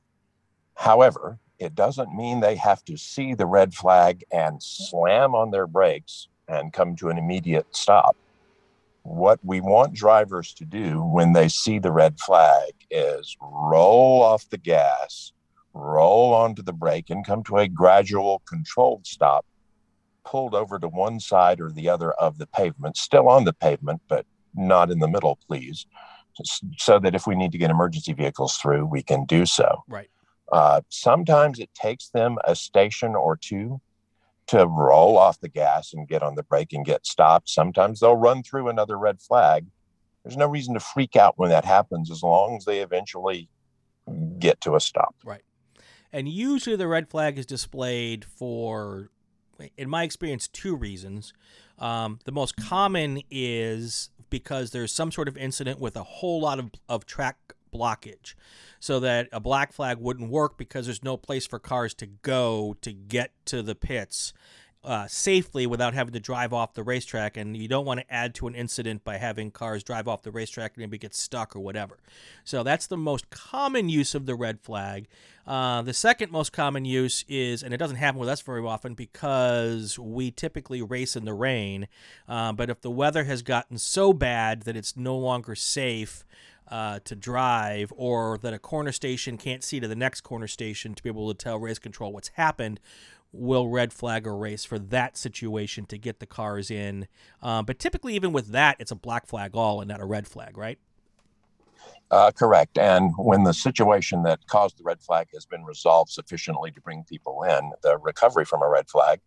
However, it doesn't mean they have to see the red flag and slam on their brakes and come to an immediate stop. What we want drivers to do when they see the red flag is roll off the gas, roll onto the brake, and come to a gradual controlled stop, pulled over to one side or the other of the pavement, still on the pavement, but not in the middle, please, so that if we need to get emergency vehicles through, we can do so. Right. Uh, sometimes it takes them a station or two to roll off the gas and get on the brake and get stopped. Sometimes they'll run through another red flag. There's no reason to freak out when that happens as long as they eventually get to a stop. Right. And usually the red flag is displayed for, in my experience, two reasons. Um, the most common is because there's some sort of incident with a whole lot of, of track blockage so that a black flag wouldn't work because there's no place for cars to go to get to the pits uh, safely without having to drive off the racetrack. And you don't want to add to an incident by having cars drive off the racetrack and maybe get stuck or whatever. So that's the most common use of the red flag. Uh, the second most common use is, and it doesn't happen with us very often because we typically race in the rain. Uh, but if the weather has gotten so bad that it's no longer safe, uh, to drive, or that a corner station can't see to the next corner station to be able to tell race control what's happened, will red flag a race for that situation to get the cars in. Uh, but typically, even with that, it's a black flag all and not a red flag, right? Uh, correct. And when the situation that caused the red flag has been resolved sufficiently to bring people in, the recovery from a red flag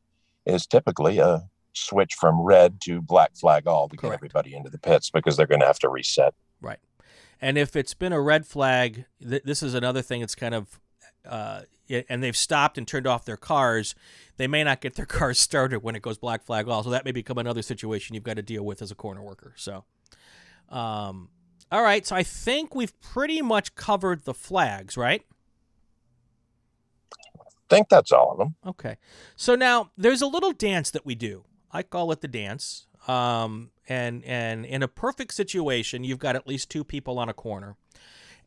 is typically a switch from red to black flag all to Correct. get everybody into the pits because they're going to have to reset. Right. And if it's been a red flag, th- this is another thing that's kind of, uh, and they've stopped and turned off their cars, they may not get their cars started when it goes black flag all. So that may become another situation you've got to deal with as a corner worker. So, um, all right. So I think we've pretty much covered the flags, right? I think that's all of them. Okay. So now there's a little dance that we do. I call it the dance. Um, and and in a perfect situation, you've got at least two people on a corner.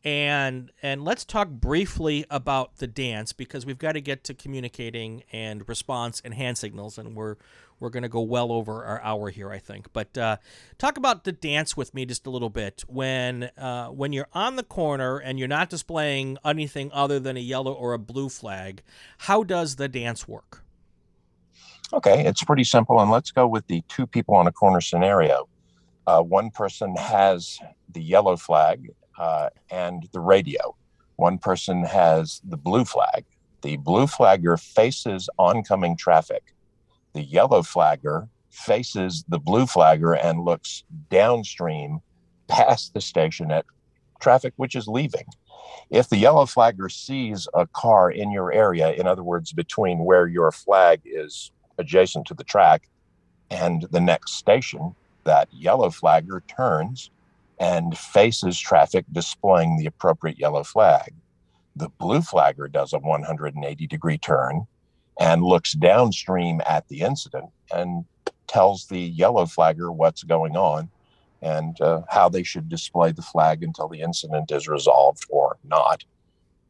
And and let's talk briefly about the dance because we've got to get to communicating and response and hand signals, and we're we're going to go well over our hour here, I think. But uh, talk about the dance with me just a little bit. When uh, when you're on the corner and you're not displaying anything other than a yellow or a blue flag, how does the dance work? Okay, it's pretty simple. And let's go with the two people on a corner scenario. Uh, one person has the yellow flag uh, and the radio. One person has the blue flag. The blue flagger faces oncoming traffic. The yellow flagger faces the blue flagger and looks downstream past the station at traffic which is leaving. If the yellow flagger sees a car in your area, in other words, between where your flag is adjacent to the track. And the next station, that yellow flagger turns and faces traffic displaying the appropriate yellow flag. The blue flagger does a 180 degree turn and looks downstream at the incident and tells the yellow flagger what's going on and uh, how they should display the flag until the incident is resolved or not.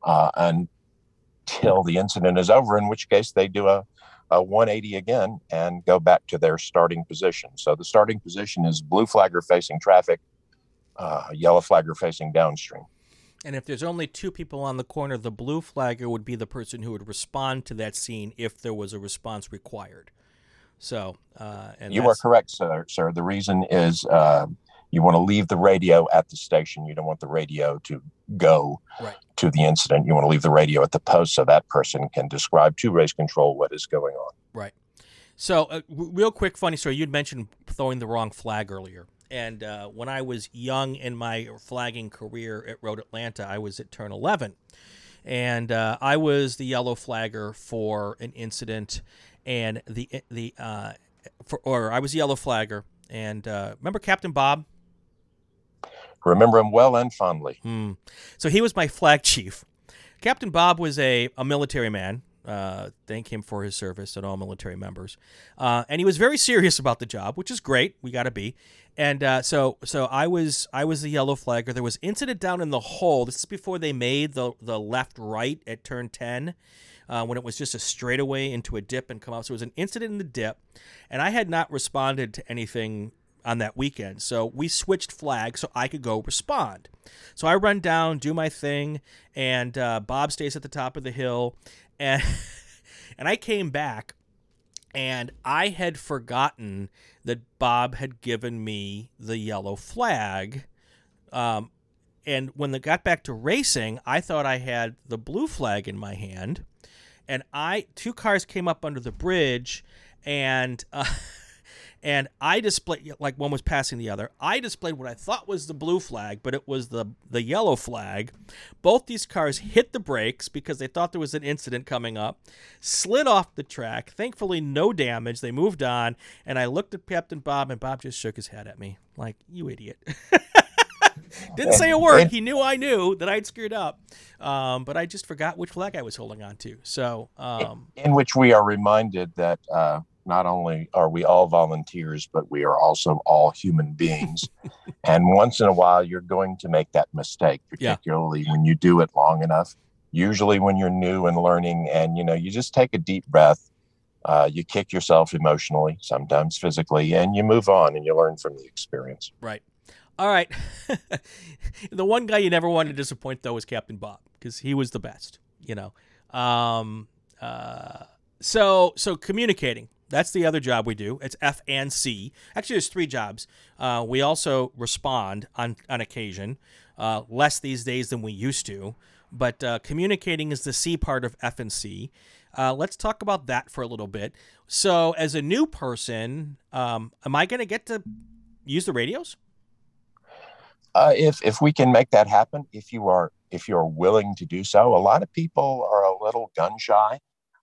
Uh, until the incident is over, in which case they do a a 180 again and go back to their starting position. So the starting position is blue flagger facing traffic, uh, yellow flagger facing downstream. And if there's only two people on the corner, the blue flagger would be the person who would respond to that scene if there was a response required. So, uh, and you are correct, sir. Sir, the reason is uh, you want to leave the radio at the station. You don't want the radio to go right. to the incident. You want to leave the radio at the post so that person can describe to race control what is going on. Right. So, uh, real quick, funny story. You'd mentioned throwing the wrong flag earlier. And uh, when I was young in my flagging career at Road Atlanta, I was at turn 11. And uh, I was the yellow flagger for an incident. And the, the, uh, for, or I was the yellow flagger. And uh, remember Captain Bob? Remember him well and fondly. Hmm. So he was my flag chief. Captain Bob was a, a military man. Uh, thank him for his service and all military members. Uh, and he was very serious about the job, which is great. We got to be. And uh, so, so I was I was the yellow flagger. There was incident down in the hole. This is before they made the the left right at turn ten. Uh, when it was just a straightaway into a dip and come out. So it was an incident in the dip, and I had not responded to anything on that weekend. So we switched flags so I could go respond. So I run down, do my thing, and uh, Bob stays at the top of the hill, and and I came back, and I had forgotten that Bob had given me the yellow flag. Um, and when they got back to racing, I thought I had the blue flag in my hand, and I two cars came up under the bridge, and. Uh, and I displayed like one was passing the other. I displayed what I thought was the blue flag, but it was the the yellow flag. Both these cars hit the brakes because they thought there was an incident coming up, slid off the track. Thankfully, no damage. They moved on, and I looked at Captain Bob, and Bob just shook his head at me like, "You idiot." Didn't say a word. He knew I knew that I'd screwed up, um, but I just forgot which flag I was holding on to. So, um, in which we are reminded that uh, not only are we all volunteers, but we are also all human beings. and once in a while, you're going to make that mistake, particularly yeah. when you do it long enough. Usually, when you're new and learning, and you know, you just take a deep breath, uh, you kick yourself emotionally, sometimes physically, and you move on and you learn from the experience. Right. All right. the one guy you never wanted to disappoint, though, was Captain Bob because he was the best. You know. Um, uh, so so communicating that's the other job we do. It's F and C. Actually, there's three jobs. Uh, we also respond on on occasion, uh, less these days than we used to. But uh, communicating is the C part of F and C. Uh, let's talk about that for a little bit. So, as a new person, um, am I going to get to use the radios? Uh, if if we can make that happen, if you are if you're willing to do so, a lot of people are a little gun shy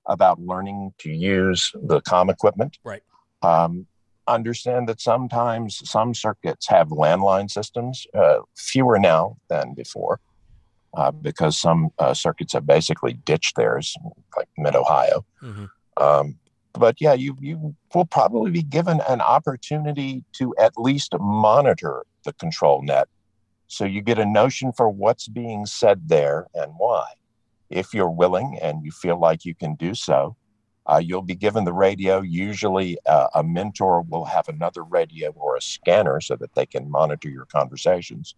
about learning to use the com equipment. Right. Um, understand that sometimes some circuits have landline systems, uh, fewer now than before, uh, because some uh, circuits have basically ditched theirs, like Mid Ohio. Mm-hmm. Um, but yeah, you you will probably be given an opportunity to at least monitor the control net, so you get a notion for what's being said there and why. If you're willing and you feel like you can do so, uh, you'll be given the radio. Usually, uh, a mentor will have another radio or a scanner so that they can monitor your conversations.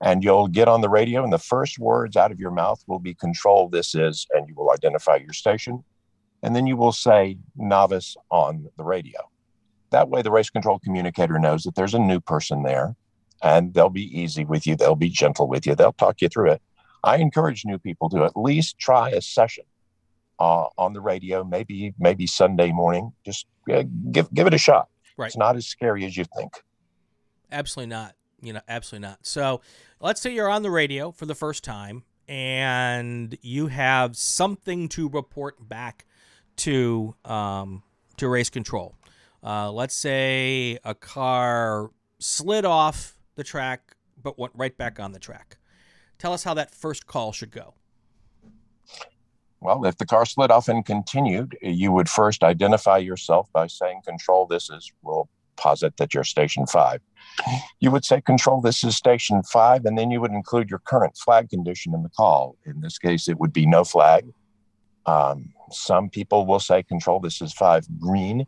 And you'll get on the radio, and the first words out of your mouth will be control this is, and you will identify your station. And then you will say novice on the radio. That way, the race control communicator knows that there's a new person there, and they'll be easy with you. They'll be gentle with you. They'll talk you through it. I encourage new people to at least try a session uh, on the radio, maybe maybe Sunday morning. Just uh, give give it a shot. Right. It's not as scary as you think. Absolutely not. You know, absolutely not. So, let's say you're on the radio for the first time and you have something to report back to um, to race control. Uh, let's say a car slid off the track but went right back on the track. Tell us how that first call should go. Well, if the car slid off and continued, you would first identify yourself by saying, Control, this is, we'll posit that you're station five. You would say, Control, this is station five, and then you would include your current flag condition in the call. In this case, it would be no flag. Um, some people will say, Control, this is five green.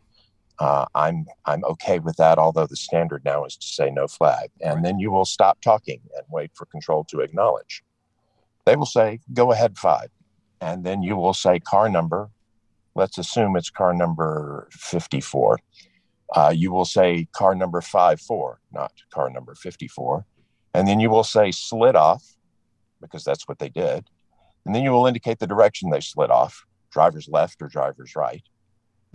Uh, I'm I'm okay with that. Although the standard now is to say no flag, and right. then you will stop talking and wait for control to acknowledge. They will say go ahead five, and then you will say car number, let's assume it's car number 54. Uh, you will say car number five four, not car number 54. And then you will say slid off, because that's what they did. And then you will indicate the direction they slid off, driver's left or driver's right.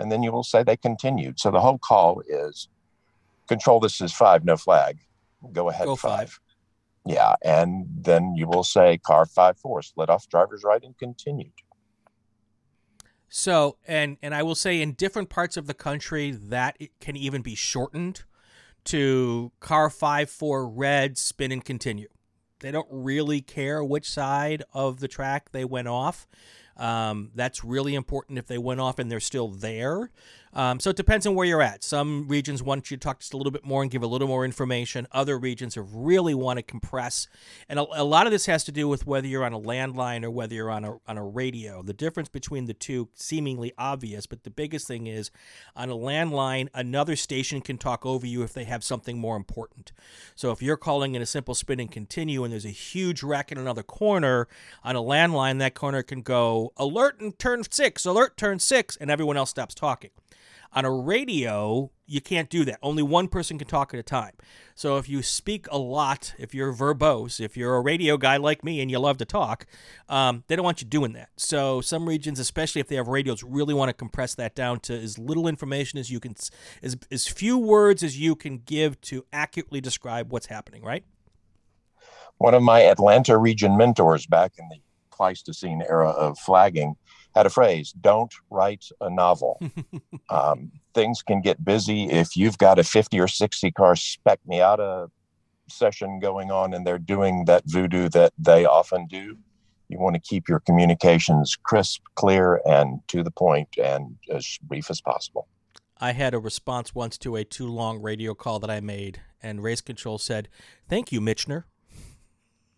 And then you will say they continued. So the whole call is control this is five, no flag. Go ahead, Go five. five. Yeah. And then you will say car five, four, slid off driver's right and continued. So, and and I will say in different parts of the country that it can even be shortened to car 5 4 red spin and continue. They don't really care which side of the track they went off. Um, that's really important if they went off and they're still there. Um, so it depends on where you're at. Some regions want you to talk just a little bit more and give a little more information. Other regions really want to compress, and a, a, lot of this has to do with whether you're on a landline or whether you're on a on a radio. The difference between the two seemingly obvious, but the biggest thing is on a landline, another station can talk over you if they have something more important. So if you're calling in a simple spin and continue, and there's a huge wreck in another corner on a landline, that corner can go alert and turn six, alert turn six, and everyone else stops talking. On a radio, you can't do that. Only one person can talk at a time. So if you speak a lot, if you're verbose, if you're a radio guy like me and you love to talk, um, they don't want you doing that. So some regions, especially if they have radios, really want to compress that down to as little information as you can, as, as few words as you can give to accurately describe what's happening, right? One of my Atlanta region mentors back in the Pleistocene era of flagging had a phrase don't write a novel. Um, things can get busy if you've got a 50 or 60 car spec miata session going on and they're doing that voodoo that they often do. You want to keep your communications crisp clear and to the point and as brief as possible. I had a response once to a too long radio call that i made and race control said thank you Michener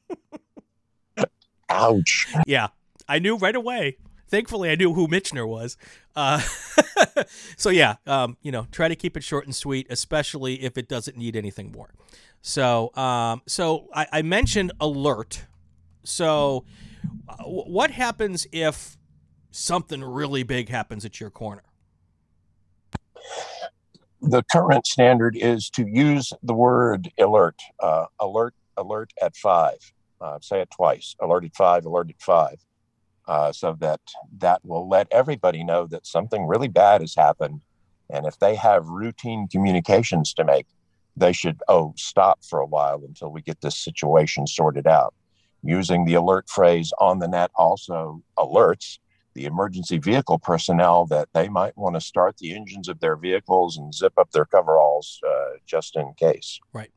ouch. Yeah i knew right away thankfully I knew who Michener was. Uh, so yeah, um, you know, try to keep it short and sweet, especially if it doesn't need anything more. So, um, so I, I, mentioned alert. So, uh, what happens if something really big happens at your corner? The current standard is to use the word alert, uh, alert, alert at five. Uh, say it twice. Alert at five. Alert at five uh, so that that will let everybody know that something really bad has happened. And if they have routine communications to make, they should, oh, stop for a while until we get this situation sorted out. Using the alert phrase on the net also alerts the emergency vehicle personnel that they might want to start the engines of their vehicles and zip up their coveralls uh, just in case. Right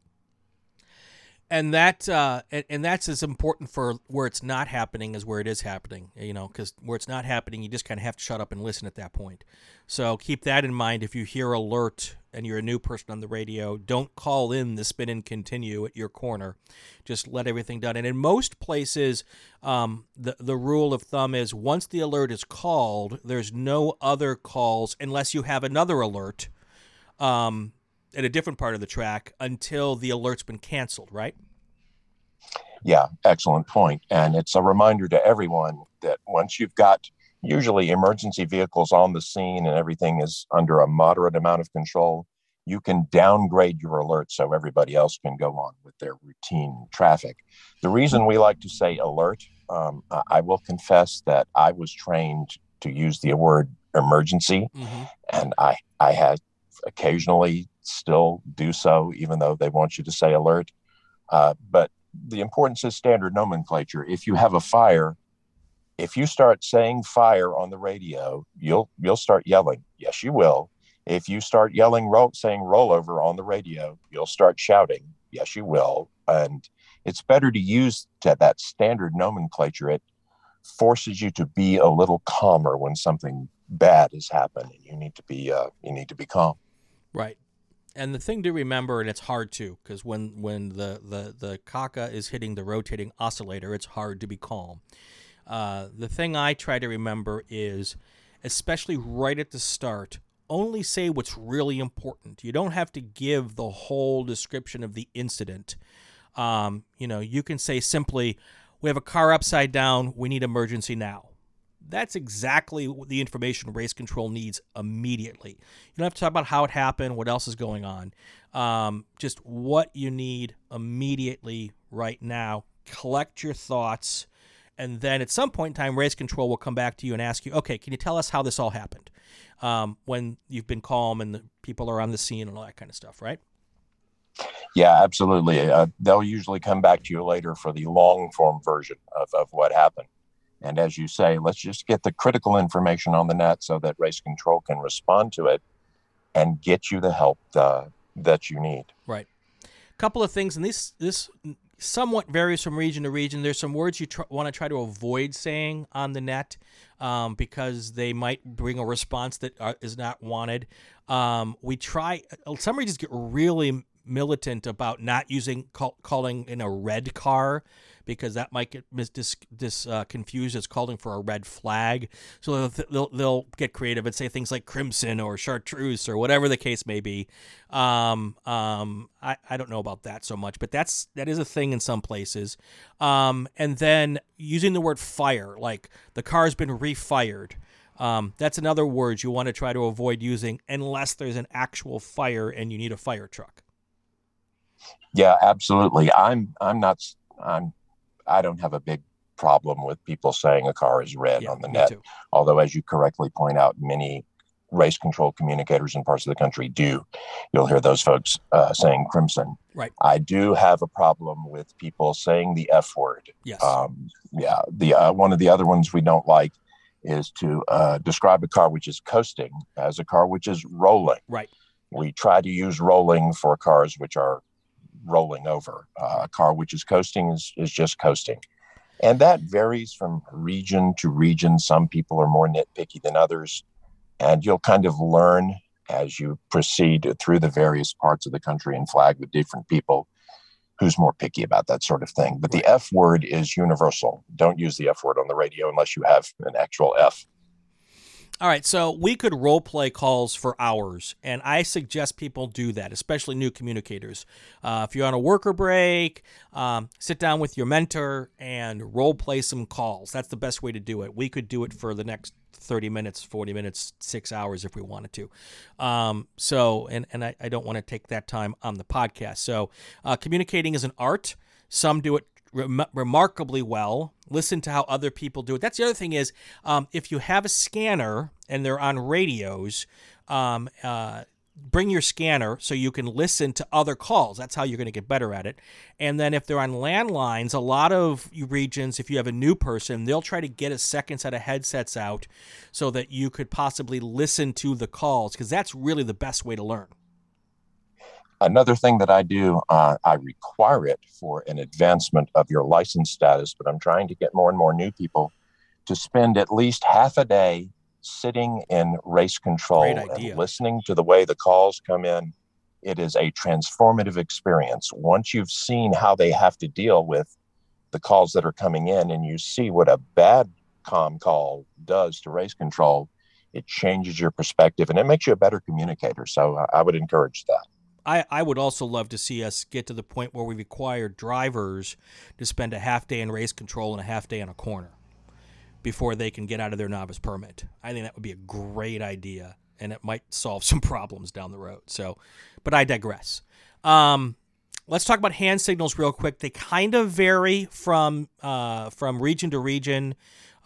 and that uh, and, and, that's as important for where it's not happening as where it is happening you know because where it's not happening you just kind of have to shut up and listen at that point. So keep that in mind if you hear alert and you're a new person on the radio don't call in the spin and continue at your corner. Just let everything done. And in most places um, the, the rule of thumb is once the alert is called there's no other calls unless you have another alert um, at a different part of the track until the alert's been canceled, right? Yeah, excellent point. And it's a reminder to everyone that once you've got usually emergency vehicles on the scene and everything is under a moderate amount of control, you can downgrade your alert so everybody else can go on with their routine traffic. The reason we like to say alert, um, I will confess that I was trained to use the word emergency, mm-hmm. and I I had occasionally still do so, even though they want you to say alert. Uh, but the importance is standard nomenclature. If you have a fire, if you start saying fire on the radio, you'll you'll start yelling. Yes, you will. If you start yelling, roll, saying rollover on the radio, you'll start shouting. Yes, you will. And it's better to use to that standard nomenclature. It forces you to be a little calmer when something bad has happened. and You need to be uh, you need to be calm. Right and the thing to remember, and it's hard to, because when when the the the caca is hitting the rotating oscillator, it's hard to be calm. Uh, the thing I try to remember is, especially right at the start, only say what's really important. You don't have to give the whole description of the incident. Um, you know, you can say simply, "We have a car upside down. We need emergency now." That's exactly the information race control needs immediately. You don't have to talk about how it happened, what else is going on. Um, just what you need immediately right now. Collect your thoughts. And then at some point in time, race control will come back to you and ask you, okay, can you tell us how this all happened? Um, when you've been calm and the people are on the scene and all that kind of stuff, right? Yeah, absolutely. Uh, they'll usually come back to you later for the long form version of, of what happened. And as you say, let's just get the critical information on the net so that race control can respond to it and get you the help uh, that you need. Right. A couple of things, and this this somewhat varies from region to region. There's some words you tr- want to try to avoid saying on the net um, because they might bring a response that are, is not wanted. Um, we try. Some regions get really militant about not using call, calling in a red car because that might get mis- dis, dis uh, confused as calling for a red flag. So they'll, they'll, they'll, get creative and say things like crimson or chartreuse or whatever the case may be. Um, um, I, I don't know about that so much, but that's that is a thing in some places. Um, and then using the word fire, like the car's been refired. Um, that's another word you want to try to avoid using unless there's an actual fire and you need a fire truck. Yeah, absolutely. I'm I'm not I'm I don't have a big problem with people saying a car is red yeah, on the net. Too. Although, as you correctly point out, many race control communicators in parts of the country do. You'll hear those folks uh, saying crimson. Right. I do have a problem with people saying the F word. Yes. Um, yeah. The uh, one of the other ones we don't like is to uh, describe a car which is coasting as a car which is rolling. Right. We try to use rolling for cars which are rolling over. Uh, a car which is coasting is, is just coasting. And that varies from region to region. Some people are more nitpicky than others. And you'll kind of learn as you proceed through the various parts of the country and flag with different people who's more picky about that sort of thing. But the F word is universal. Don't use the F word on the radio unless you have an actual F all right, so we could role play calls for hours, and I suggest people do that, especially new communicators. Uh, if you're on a worker break, um, sit down with your mentor and role play some calls. That's the best way to do it. We could do it for the next 30 minutes, 40 minutes, six hours if we wanted to. Um, so, and, and I, I don't want to take that time on the podcast. So, uh, communicating is an art. Some do it rem- remarkably well. Listen to how other people do it. That's the other thing is um, if you have a scanner and they're on radios, um, uh, bring your scanner so you can listen to other calls. That's how you're going to get better at it. And then if they're on landlines, a lot of regions, if you have a new person, they'll try to get a second set of headsets out so that you could possibly listen to the calls because that's really the best way to learn. Another thing that I do, uh, I require it for an advancement of your license status, but I'm trying to get more and more new people to spend at least half a day sitting in race control and listening to the way the calls come in. It is a transformative experience. Once you've seen how they have to deal with the calls that are coming in and you see what a bad com call does to race control, it changes your perspective and it makes you a better communicator. So I would encourage that. I, I would also love to see us get to the point where we require drivers to spend a half day in race control and a half day on a corner before they can get out of their novice permit. I think that would be a great idea and it might solve some problems down the road. So, but I digress. Um, let's talk about hand signals real quick. They kind of vary from uh, from region to region.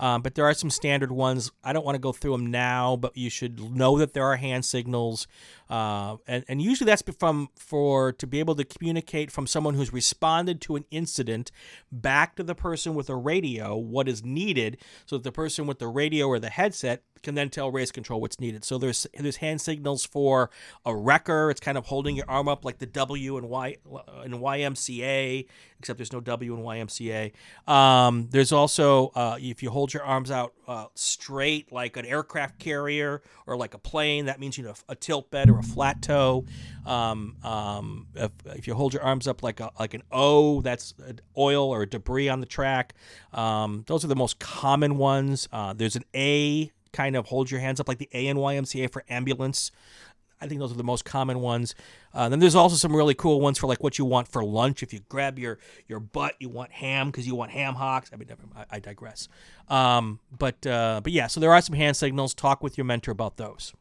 Um, but there are some standard ones. I don't want to go through them now, but you should know that there are hand signals, uh, and and usually that's from for to be able to communicate from someone who's responded to an incident back to the person with a radio what is needed, so that the person with the radio or the headset can then tell race control what's needed. So there's there's hand signals for a wrecker. It's kind of holding your arm up like the W and Y and YMCA, except there's no W in YMCA. Um, there's also uh, if you hold your arms out uh, straight like an aircraft carrier or like a plane, that means you know a tilt bed or a flat tow. Um, um, if, if, you hold your arms up like a like an O, that's oil or debris on the track. Um, those are the most common ones. Uh, there's an A kind of hold your hands up like the A in YMCA for ambulance. I think those are the most common ones. Uh, then there's also some really cool ones for like what you want for lunch. If you grab your your butt, you want ham because you want ham hocks. I mean, I, I digress. Um, but uh, but yeah, so there are some hand signals. Talk with your mentor about those.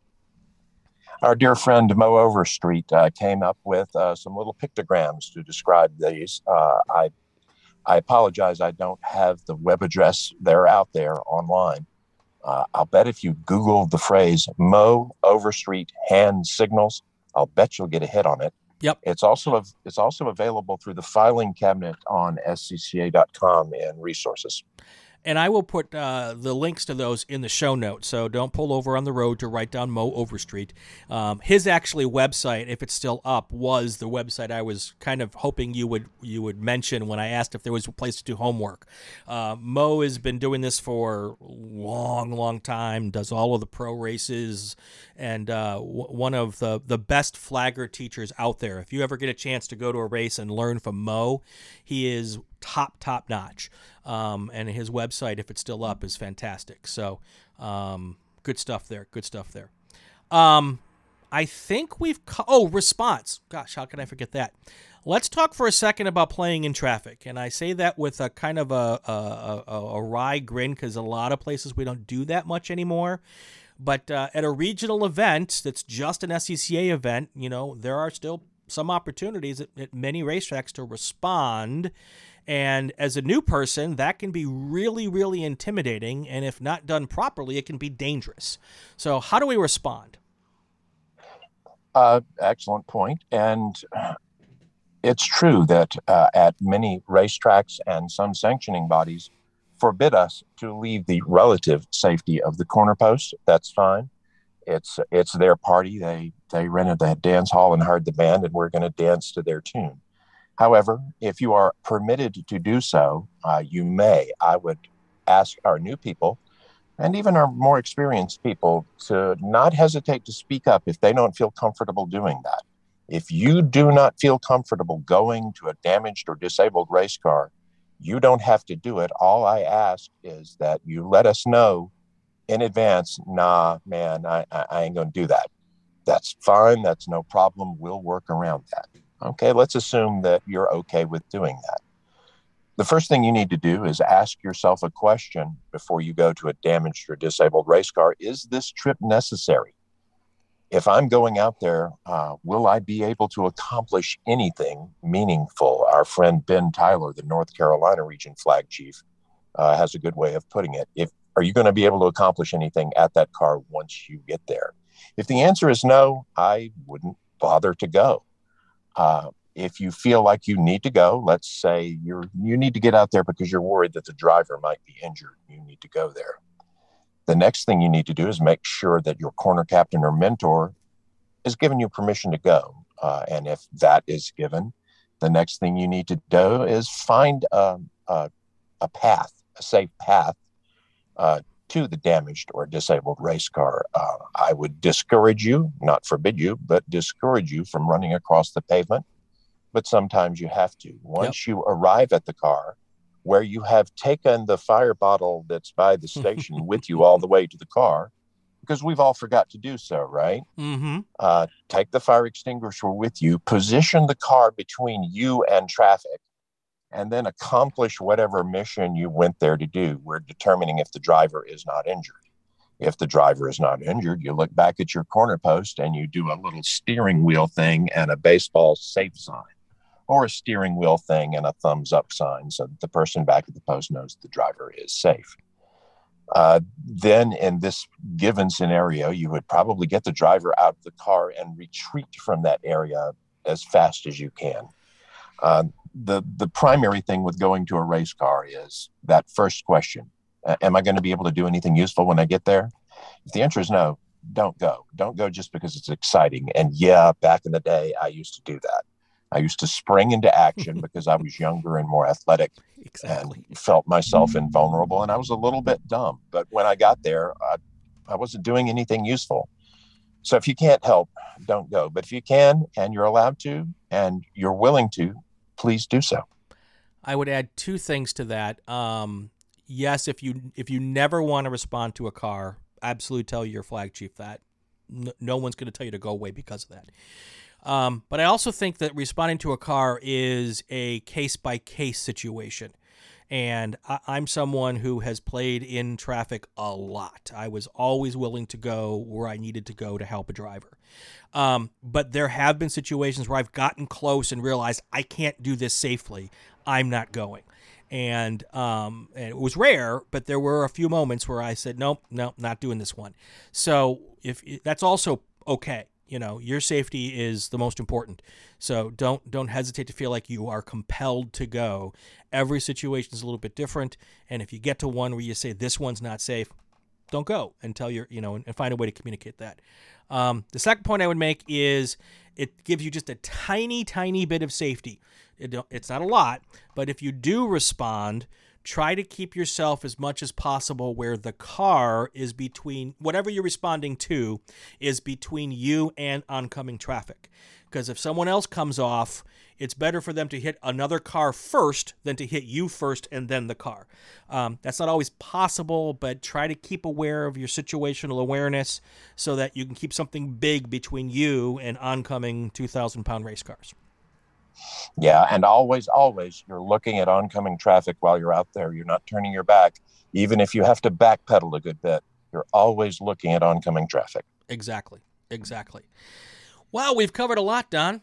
Our dear friend Mo Overstreet uh, came up with uh, some little pictograms to describe these. Uh, I I apologize, I don't have the web address. They're out there online. Uh, I'll bet if you Google the phrase Mo Overstreet hand signals, I'll bet you'll get a hit on it. Yep. It's also it's also available through the filing cabinet on scca.com and resources and I will put uh, the links to those in the show notes. So don't pull over on the road to write down Mo Overstreet. Um, his actually website, if it's still up, was the website I was kind of hoping you would you would mention when I asked if there was a place to do homework. Uh, Mo has been doing this for long, long time. Does all of the pro races, and uh, w- one of the the best flagger teachers out there. If you ever get a chance to go to a race and learn from Mo, he is top top notch. Um, and his website, if it's still up, is fantastic. So um, good stuff there. Good stuff there. Um, I think we've co- oh response. Gosh, how can I forget that? Let's talk for a second about playing in traffic, and I say that with a kind of a a, a, a wry grin because a lot of places we don't do that much anymore. But uh, at a regional event that's just an SCCA event, you know, there are still some opportunities at, at many racetracks to respond and as a new person, that can be really, really intimidating. And if not done properly, it can be dangerous. So, how do we respond? Uh, excellent point. And it's true that uh, at many racetracks and some sanctioning bodies forbid us to leave the relative safety of the corner post. That's fine. It's it's their party. They they rented the dance hall and hired the band, and we're going to dance to their tune. However, if you are permitted to do so, uh, you may. I would ask our new people and even our more experienced people to not hesitate to speak up if they don't feel comfortable doing that. If you do not feel comfortable going to a damaged or disabled race car, you don't have to do it. All I ask is that you let us know in advance, nah, man, I, I ain't going to do that. That's fine. That's no problem. We'll work around that. Okay, let's assume that you're okay with doing that. The first thing you need to do is ask yourself a question before you go to a damaged or disabled race car Is this trip necessary? If I'm going out there, uh, will I be able to accomplish anything meaningful? Our friend Ben Tyler, the North Carolina region flag chief, uh, has a good way of putting it. If are you going to be able to accomplish anything at that car once you get there? If the answer is no, I wouldn't bother to go. Uh, if you feel like you need to go, let's say you're you need to get out there because you're worried that the driver might be injured, you need to go there. The next thing you need to do is make sure that your corner captain or mentor is giving you permission to go. Uh, and if that is given, the next thing you need to do is find a, a, a path, a safe path uh, to the damaged or disabled race car. Uh, I would discourage you, not forbid you, but discourage you from running across the pavement. But sometimes you have to. Once yep. you arrive at the car, where you have taken the fire bottle that's by the station with you all the way to the car, because we've all forgot to do so, right? Mm-hmm. Uh, take the fire extinguisher with you, position the car between you and traffic, and then accomplish whatever mission you went there to do. We're determining if the driver is not injured. If the driver is not injured, you look back at your corner post and you do a little steering wheel thing and a baseball safe sign, or a steering wheel thing and a thumbs up sign so that the person back at the post knows the driver is safe. Uh, then, in this given scenario, you would probably get the driver out of the car and retreat from that area as fast as you can. Uh, the the primary thing with going to a race car is that first question: Am I going to be able to do anything useful when I get there? If the answer is no, don't go. Don't go just because it's exciting. And yeah, back in the day, I used to do that. I used to spring into action because I was younger and more athletic exactly. and felt myself invulnerable. And I was a little bit dumb. But when I got there, I, I wasn't doing anything useful. So if you can't help, don't go. But if you can and you're allowed to and you're willing to, please do so. I would add two things to that. Um, yes, if you if you never want to respond to a car, absolutely tell your flag chief that. no, no one's going to tell you to go away because of that. Um, but I also think that responding to a car is a case by case situation. And I, I'm someone who has played in traffic a lot. I was always willing to go where I needed to go to help a driver. Um, but there have been situations where I've gotten close and realized I can't do this safely. I'm not going. And, um, and it was rare, but there were a few moments where I said, nope, no, not doing this one. So if that's also okay you know your safety is the most important. So don't don't hesitate to feel like you are compelled to go. Every situation is a little bit different and if you get to one where you say this one's not safe don't go until you're you know and find a way to communicate that. Um, the second point i would make is it gives you just a tiny tiny bit of safety. It, it's not a lot but if you do respond try to keep yourself as much as possible where the car is between whatever you're responding to is between you and oncoming traffic. Because if someone else comes off, it's better for them to hit another car first than to hit you first and then the car. Um, that's not always possible, but try to keep aware of your situational awareness so that you can keep something big between you and oncoming 2,000 pound race cars. Yeah, and always, always, you're looking at oncoming traffic while you're out there. You're not turning your back, even if you have to backpedal a good bit. You're always looking at oncoming traffic. Exactly. Exactly. Wow, we've covered a lot, Don.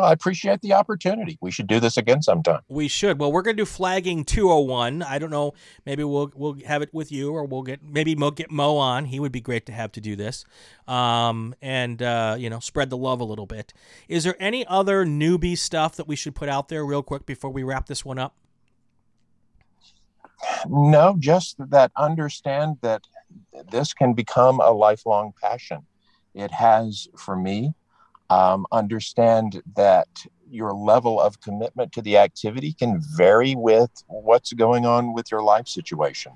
I appreciate the opportunity. We should do this again sometime. We should. Well, we're going to do flagging 201. I don't know. Maybe we'll we'll have it with you, or we'll get maybe Mo get Mo on. He would be great to have to do this, um, and uh, you know, spread the love a little bit. Is there any other newbie stuff that we should put out there real quick before we wrap this one up? No, just that understand that this can become a lifelong passion. It has for me um, understand that your level of commitment to the activity can vary with what's going on with your life situation.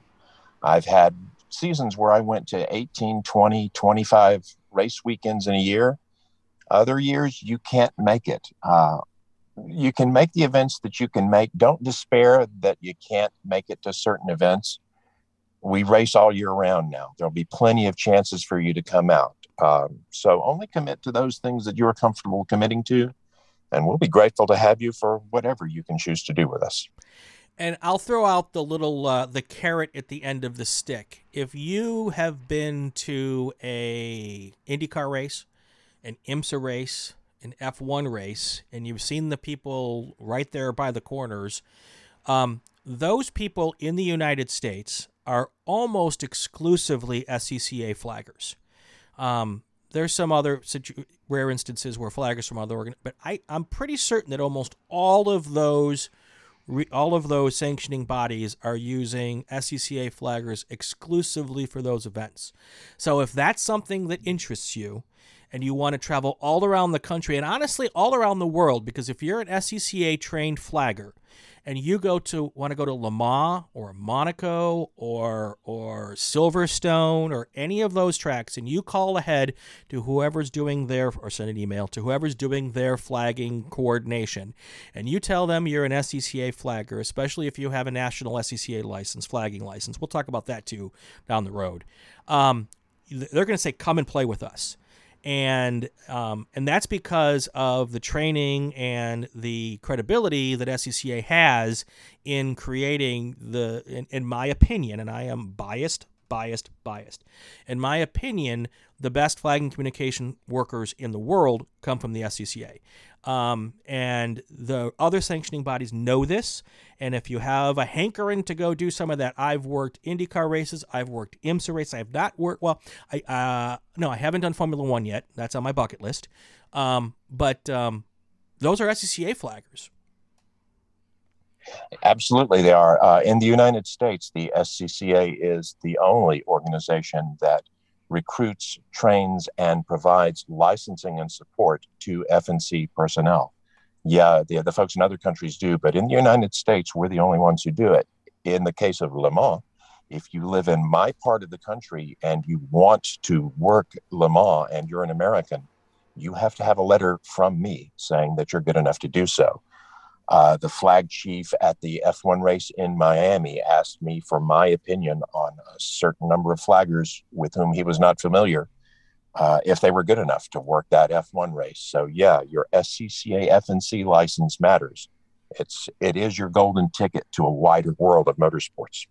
I've had seasons where I went to 18, 20, 25 race weekends in a year. Other years, you can't make it. Uh, you can make the events that you can make. Don't despair that you can't make it to certain events. We race all year round now. There'll be plenty of chances for you to come out. Um, so only commit to those things that you're comfortable committing to, and we'll be grateful to have you for whatever you can choose to do with us. And I'll throw out the little uh, the carrot at the end of the stick. If you have been to a IndyCar race, an IMSA race, an F1 race, and you've seen the people right there by the corners, um, those people in the United States are almost exclusively SCCA flaggers. Um, there's some other situ- rare instances where flaggers from other organ, but I, I'm pretty certain that almost all of those re- all of those sanctioning bodies are using SCCA flaggers exclusively for those events. So if that's something that interests you, and you want to travel all around the country and honestly all around the world, because if you're an SCCA trained flagger and you go to want to go to Le Mans or Monaco or or Silverstone or any of those tracks, and you call ahead to whoever's doing their or send an email to whoever's doing their flagging coordination, and you tell them you're an SCCA flagger, especially if you have a national SCCA license, flagging license. We'll talk about that too down the road. Um, they're going to say, "Come and play with us." And um, and that's because of the training and the credibility that SCCA has in creating the, in, in my opinion, and I am biased, biased, biased. In my opinion, the best flagging communication workers in the world come from the SCCA. Um, and the other sanctioning bodies know this. And if you have a hankering to go do some of that, I've worked IndyCar races, I've worked IMSA races. I have not worked, well, I, uh, no, I haven't done Formula One yet. That's on my bucket list. Um, but um, those are SCCA flaggers. Absolutely, they are. Uh, in the United States, the SCCA is the only organization that recruits, trains, and provides licensing and support to FNC personnel. Yeah, the, the folks in other countries do, but in the United States, we're the only ones who do it. In the case of Le Mans, if you live in my part of the country and you want to work Le Mans and you're an American, you have to have a letter from me saying that you're good enough to do so. Uh, the flag chief at the F1 race in Miami asked me for my opinion on a certain number of flaggers with whom he was not familiar, uh, if they were good enough to work that F1 race. So yeah, your SCCA FNC license matters. It's it is your golden ticket to a wider world of motorsports.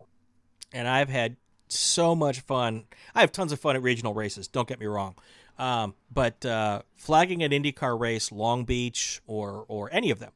And I've had so much fun. I have tons of fun at regional races. Don't get me wrong. Um, but uh, flagging an IndyCar race, Long Beach, or or any of them,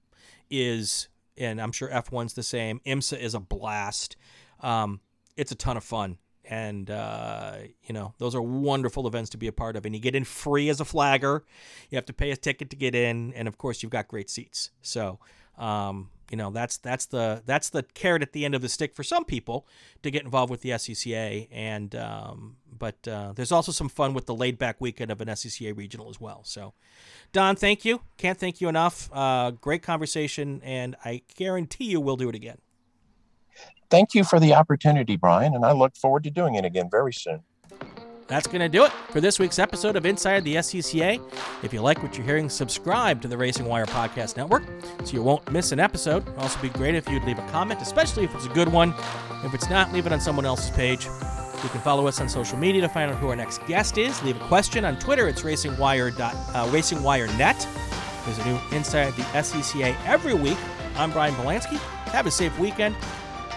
is, and I'm sure F1's the same. IMSA is a blast. Um, it's a ton of fun. And, uh, you know, those are wonderful events to be a part of. And you get in free as a flagger. You have to pay a ticket to get in. And, of course, you've got great seats. So, um, you know that's that's the that's the carrot at the end of the stick for some people to get involved with the SCCA and um, but uh, there's also some fun with the laid back weekend of an SCCA regional as well so Don, thank you. Can't thank you enough. Uh, great conversation, and I guarantee you we'll do it again. Thank you for the opportunity, Brian, and I look forward to doing it again very soon. That's going to do it for this week's episode of Inside the SCCA. If you like what you're hearing, subscribe to the Racing Wire Podcast Network so you won't miss an episode. It'd also be great if you'd leave a comment, especially if it's a good one. If it's not, leave it on someone else's page. You can follow us on social media to find out who our next guest is. Leave a question on Twitter. It's racingwire. Uh, racingwire.net. There's a new Inside the SCCA every week. I'm Brian Belansky. Have a safe weekend.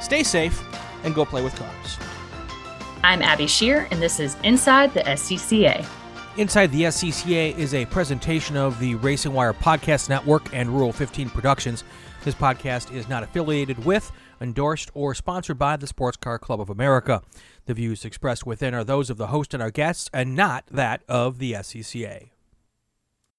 Stay safe and go play with cars. I'm Abby Shear, and this is Inside the SCCA. Inside the SCCA is a presentation of the Racing Wire Podcast Network and Rural 15 Productions. This podcast is not affiliated with, endorsed, or sponsored by the Sports Car Club of America. The views expressed within are those of the host and our guests, and not that of the SCCA.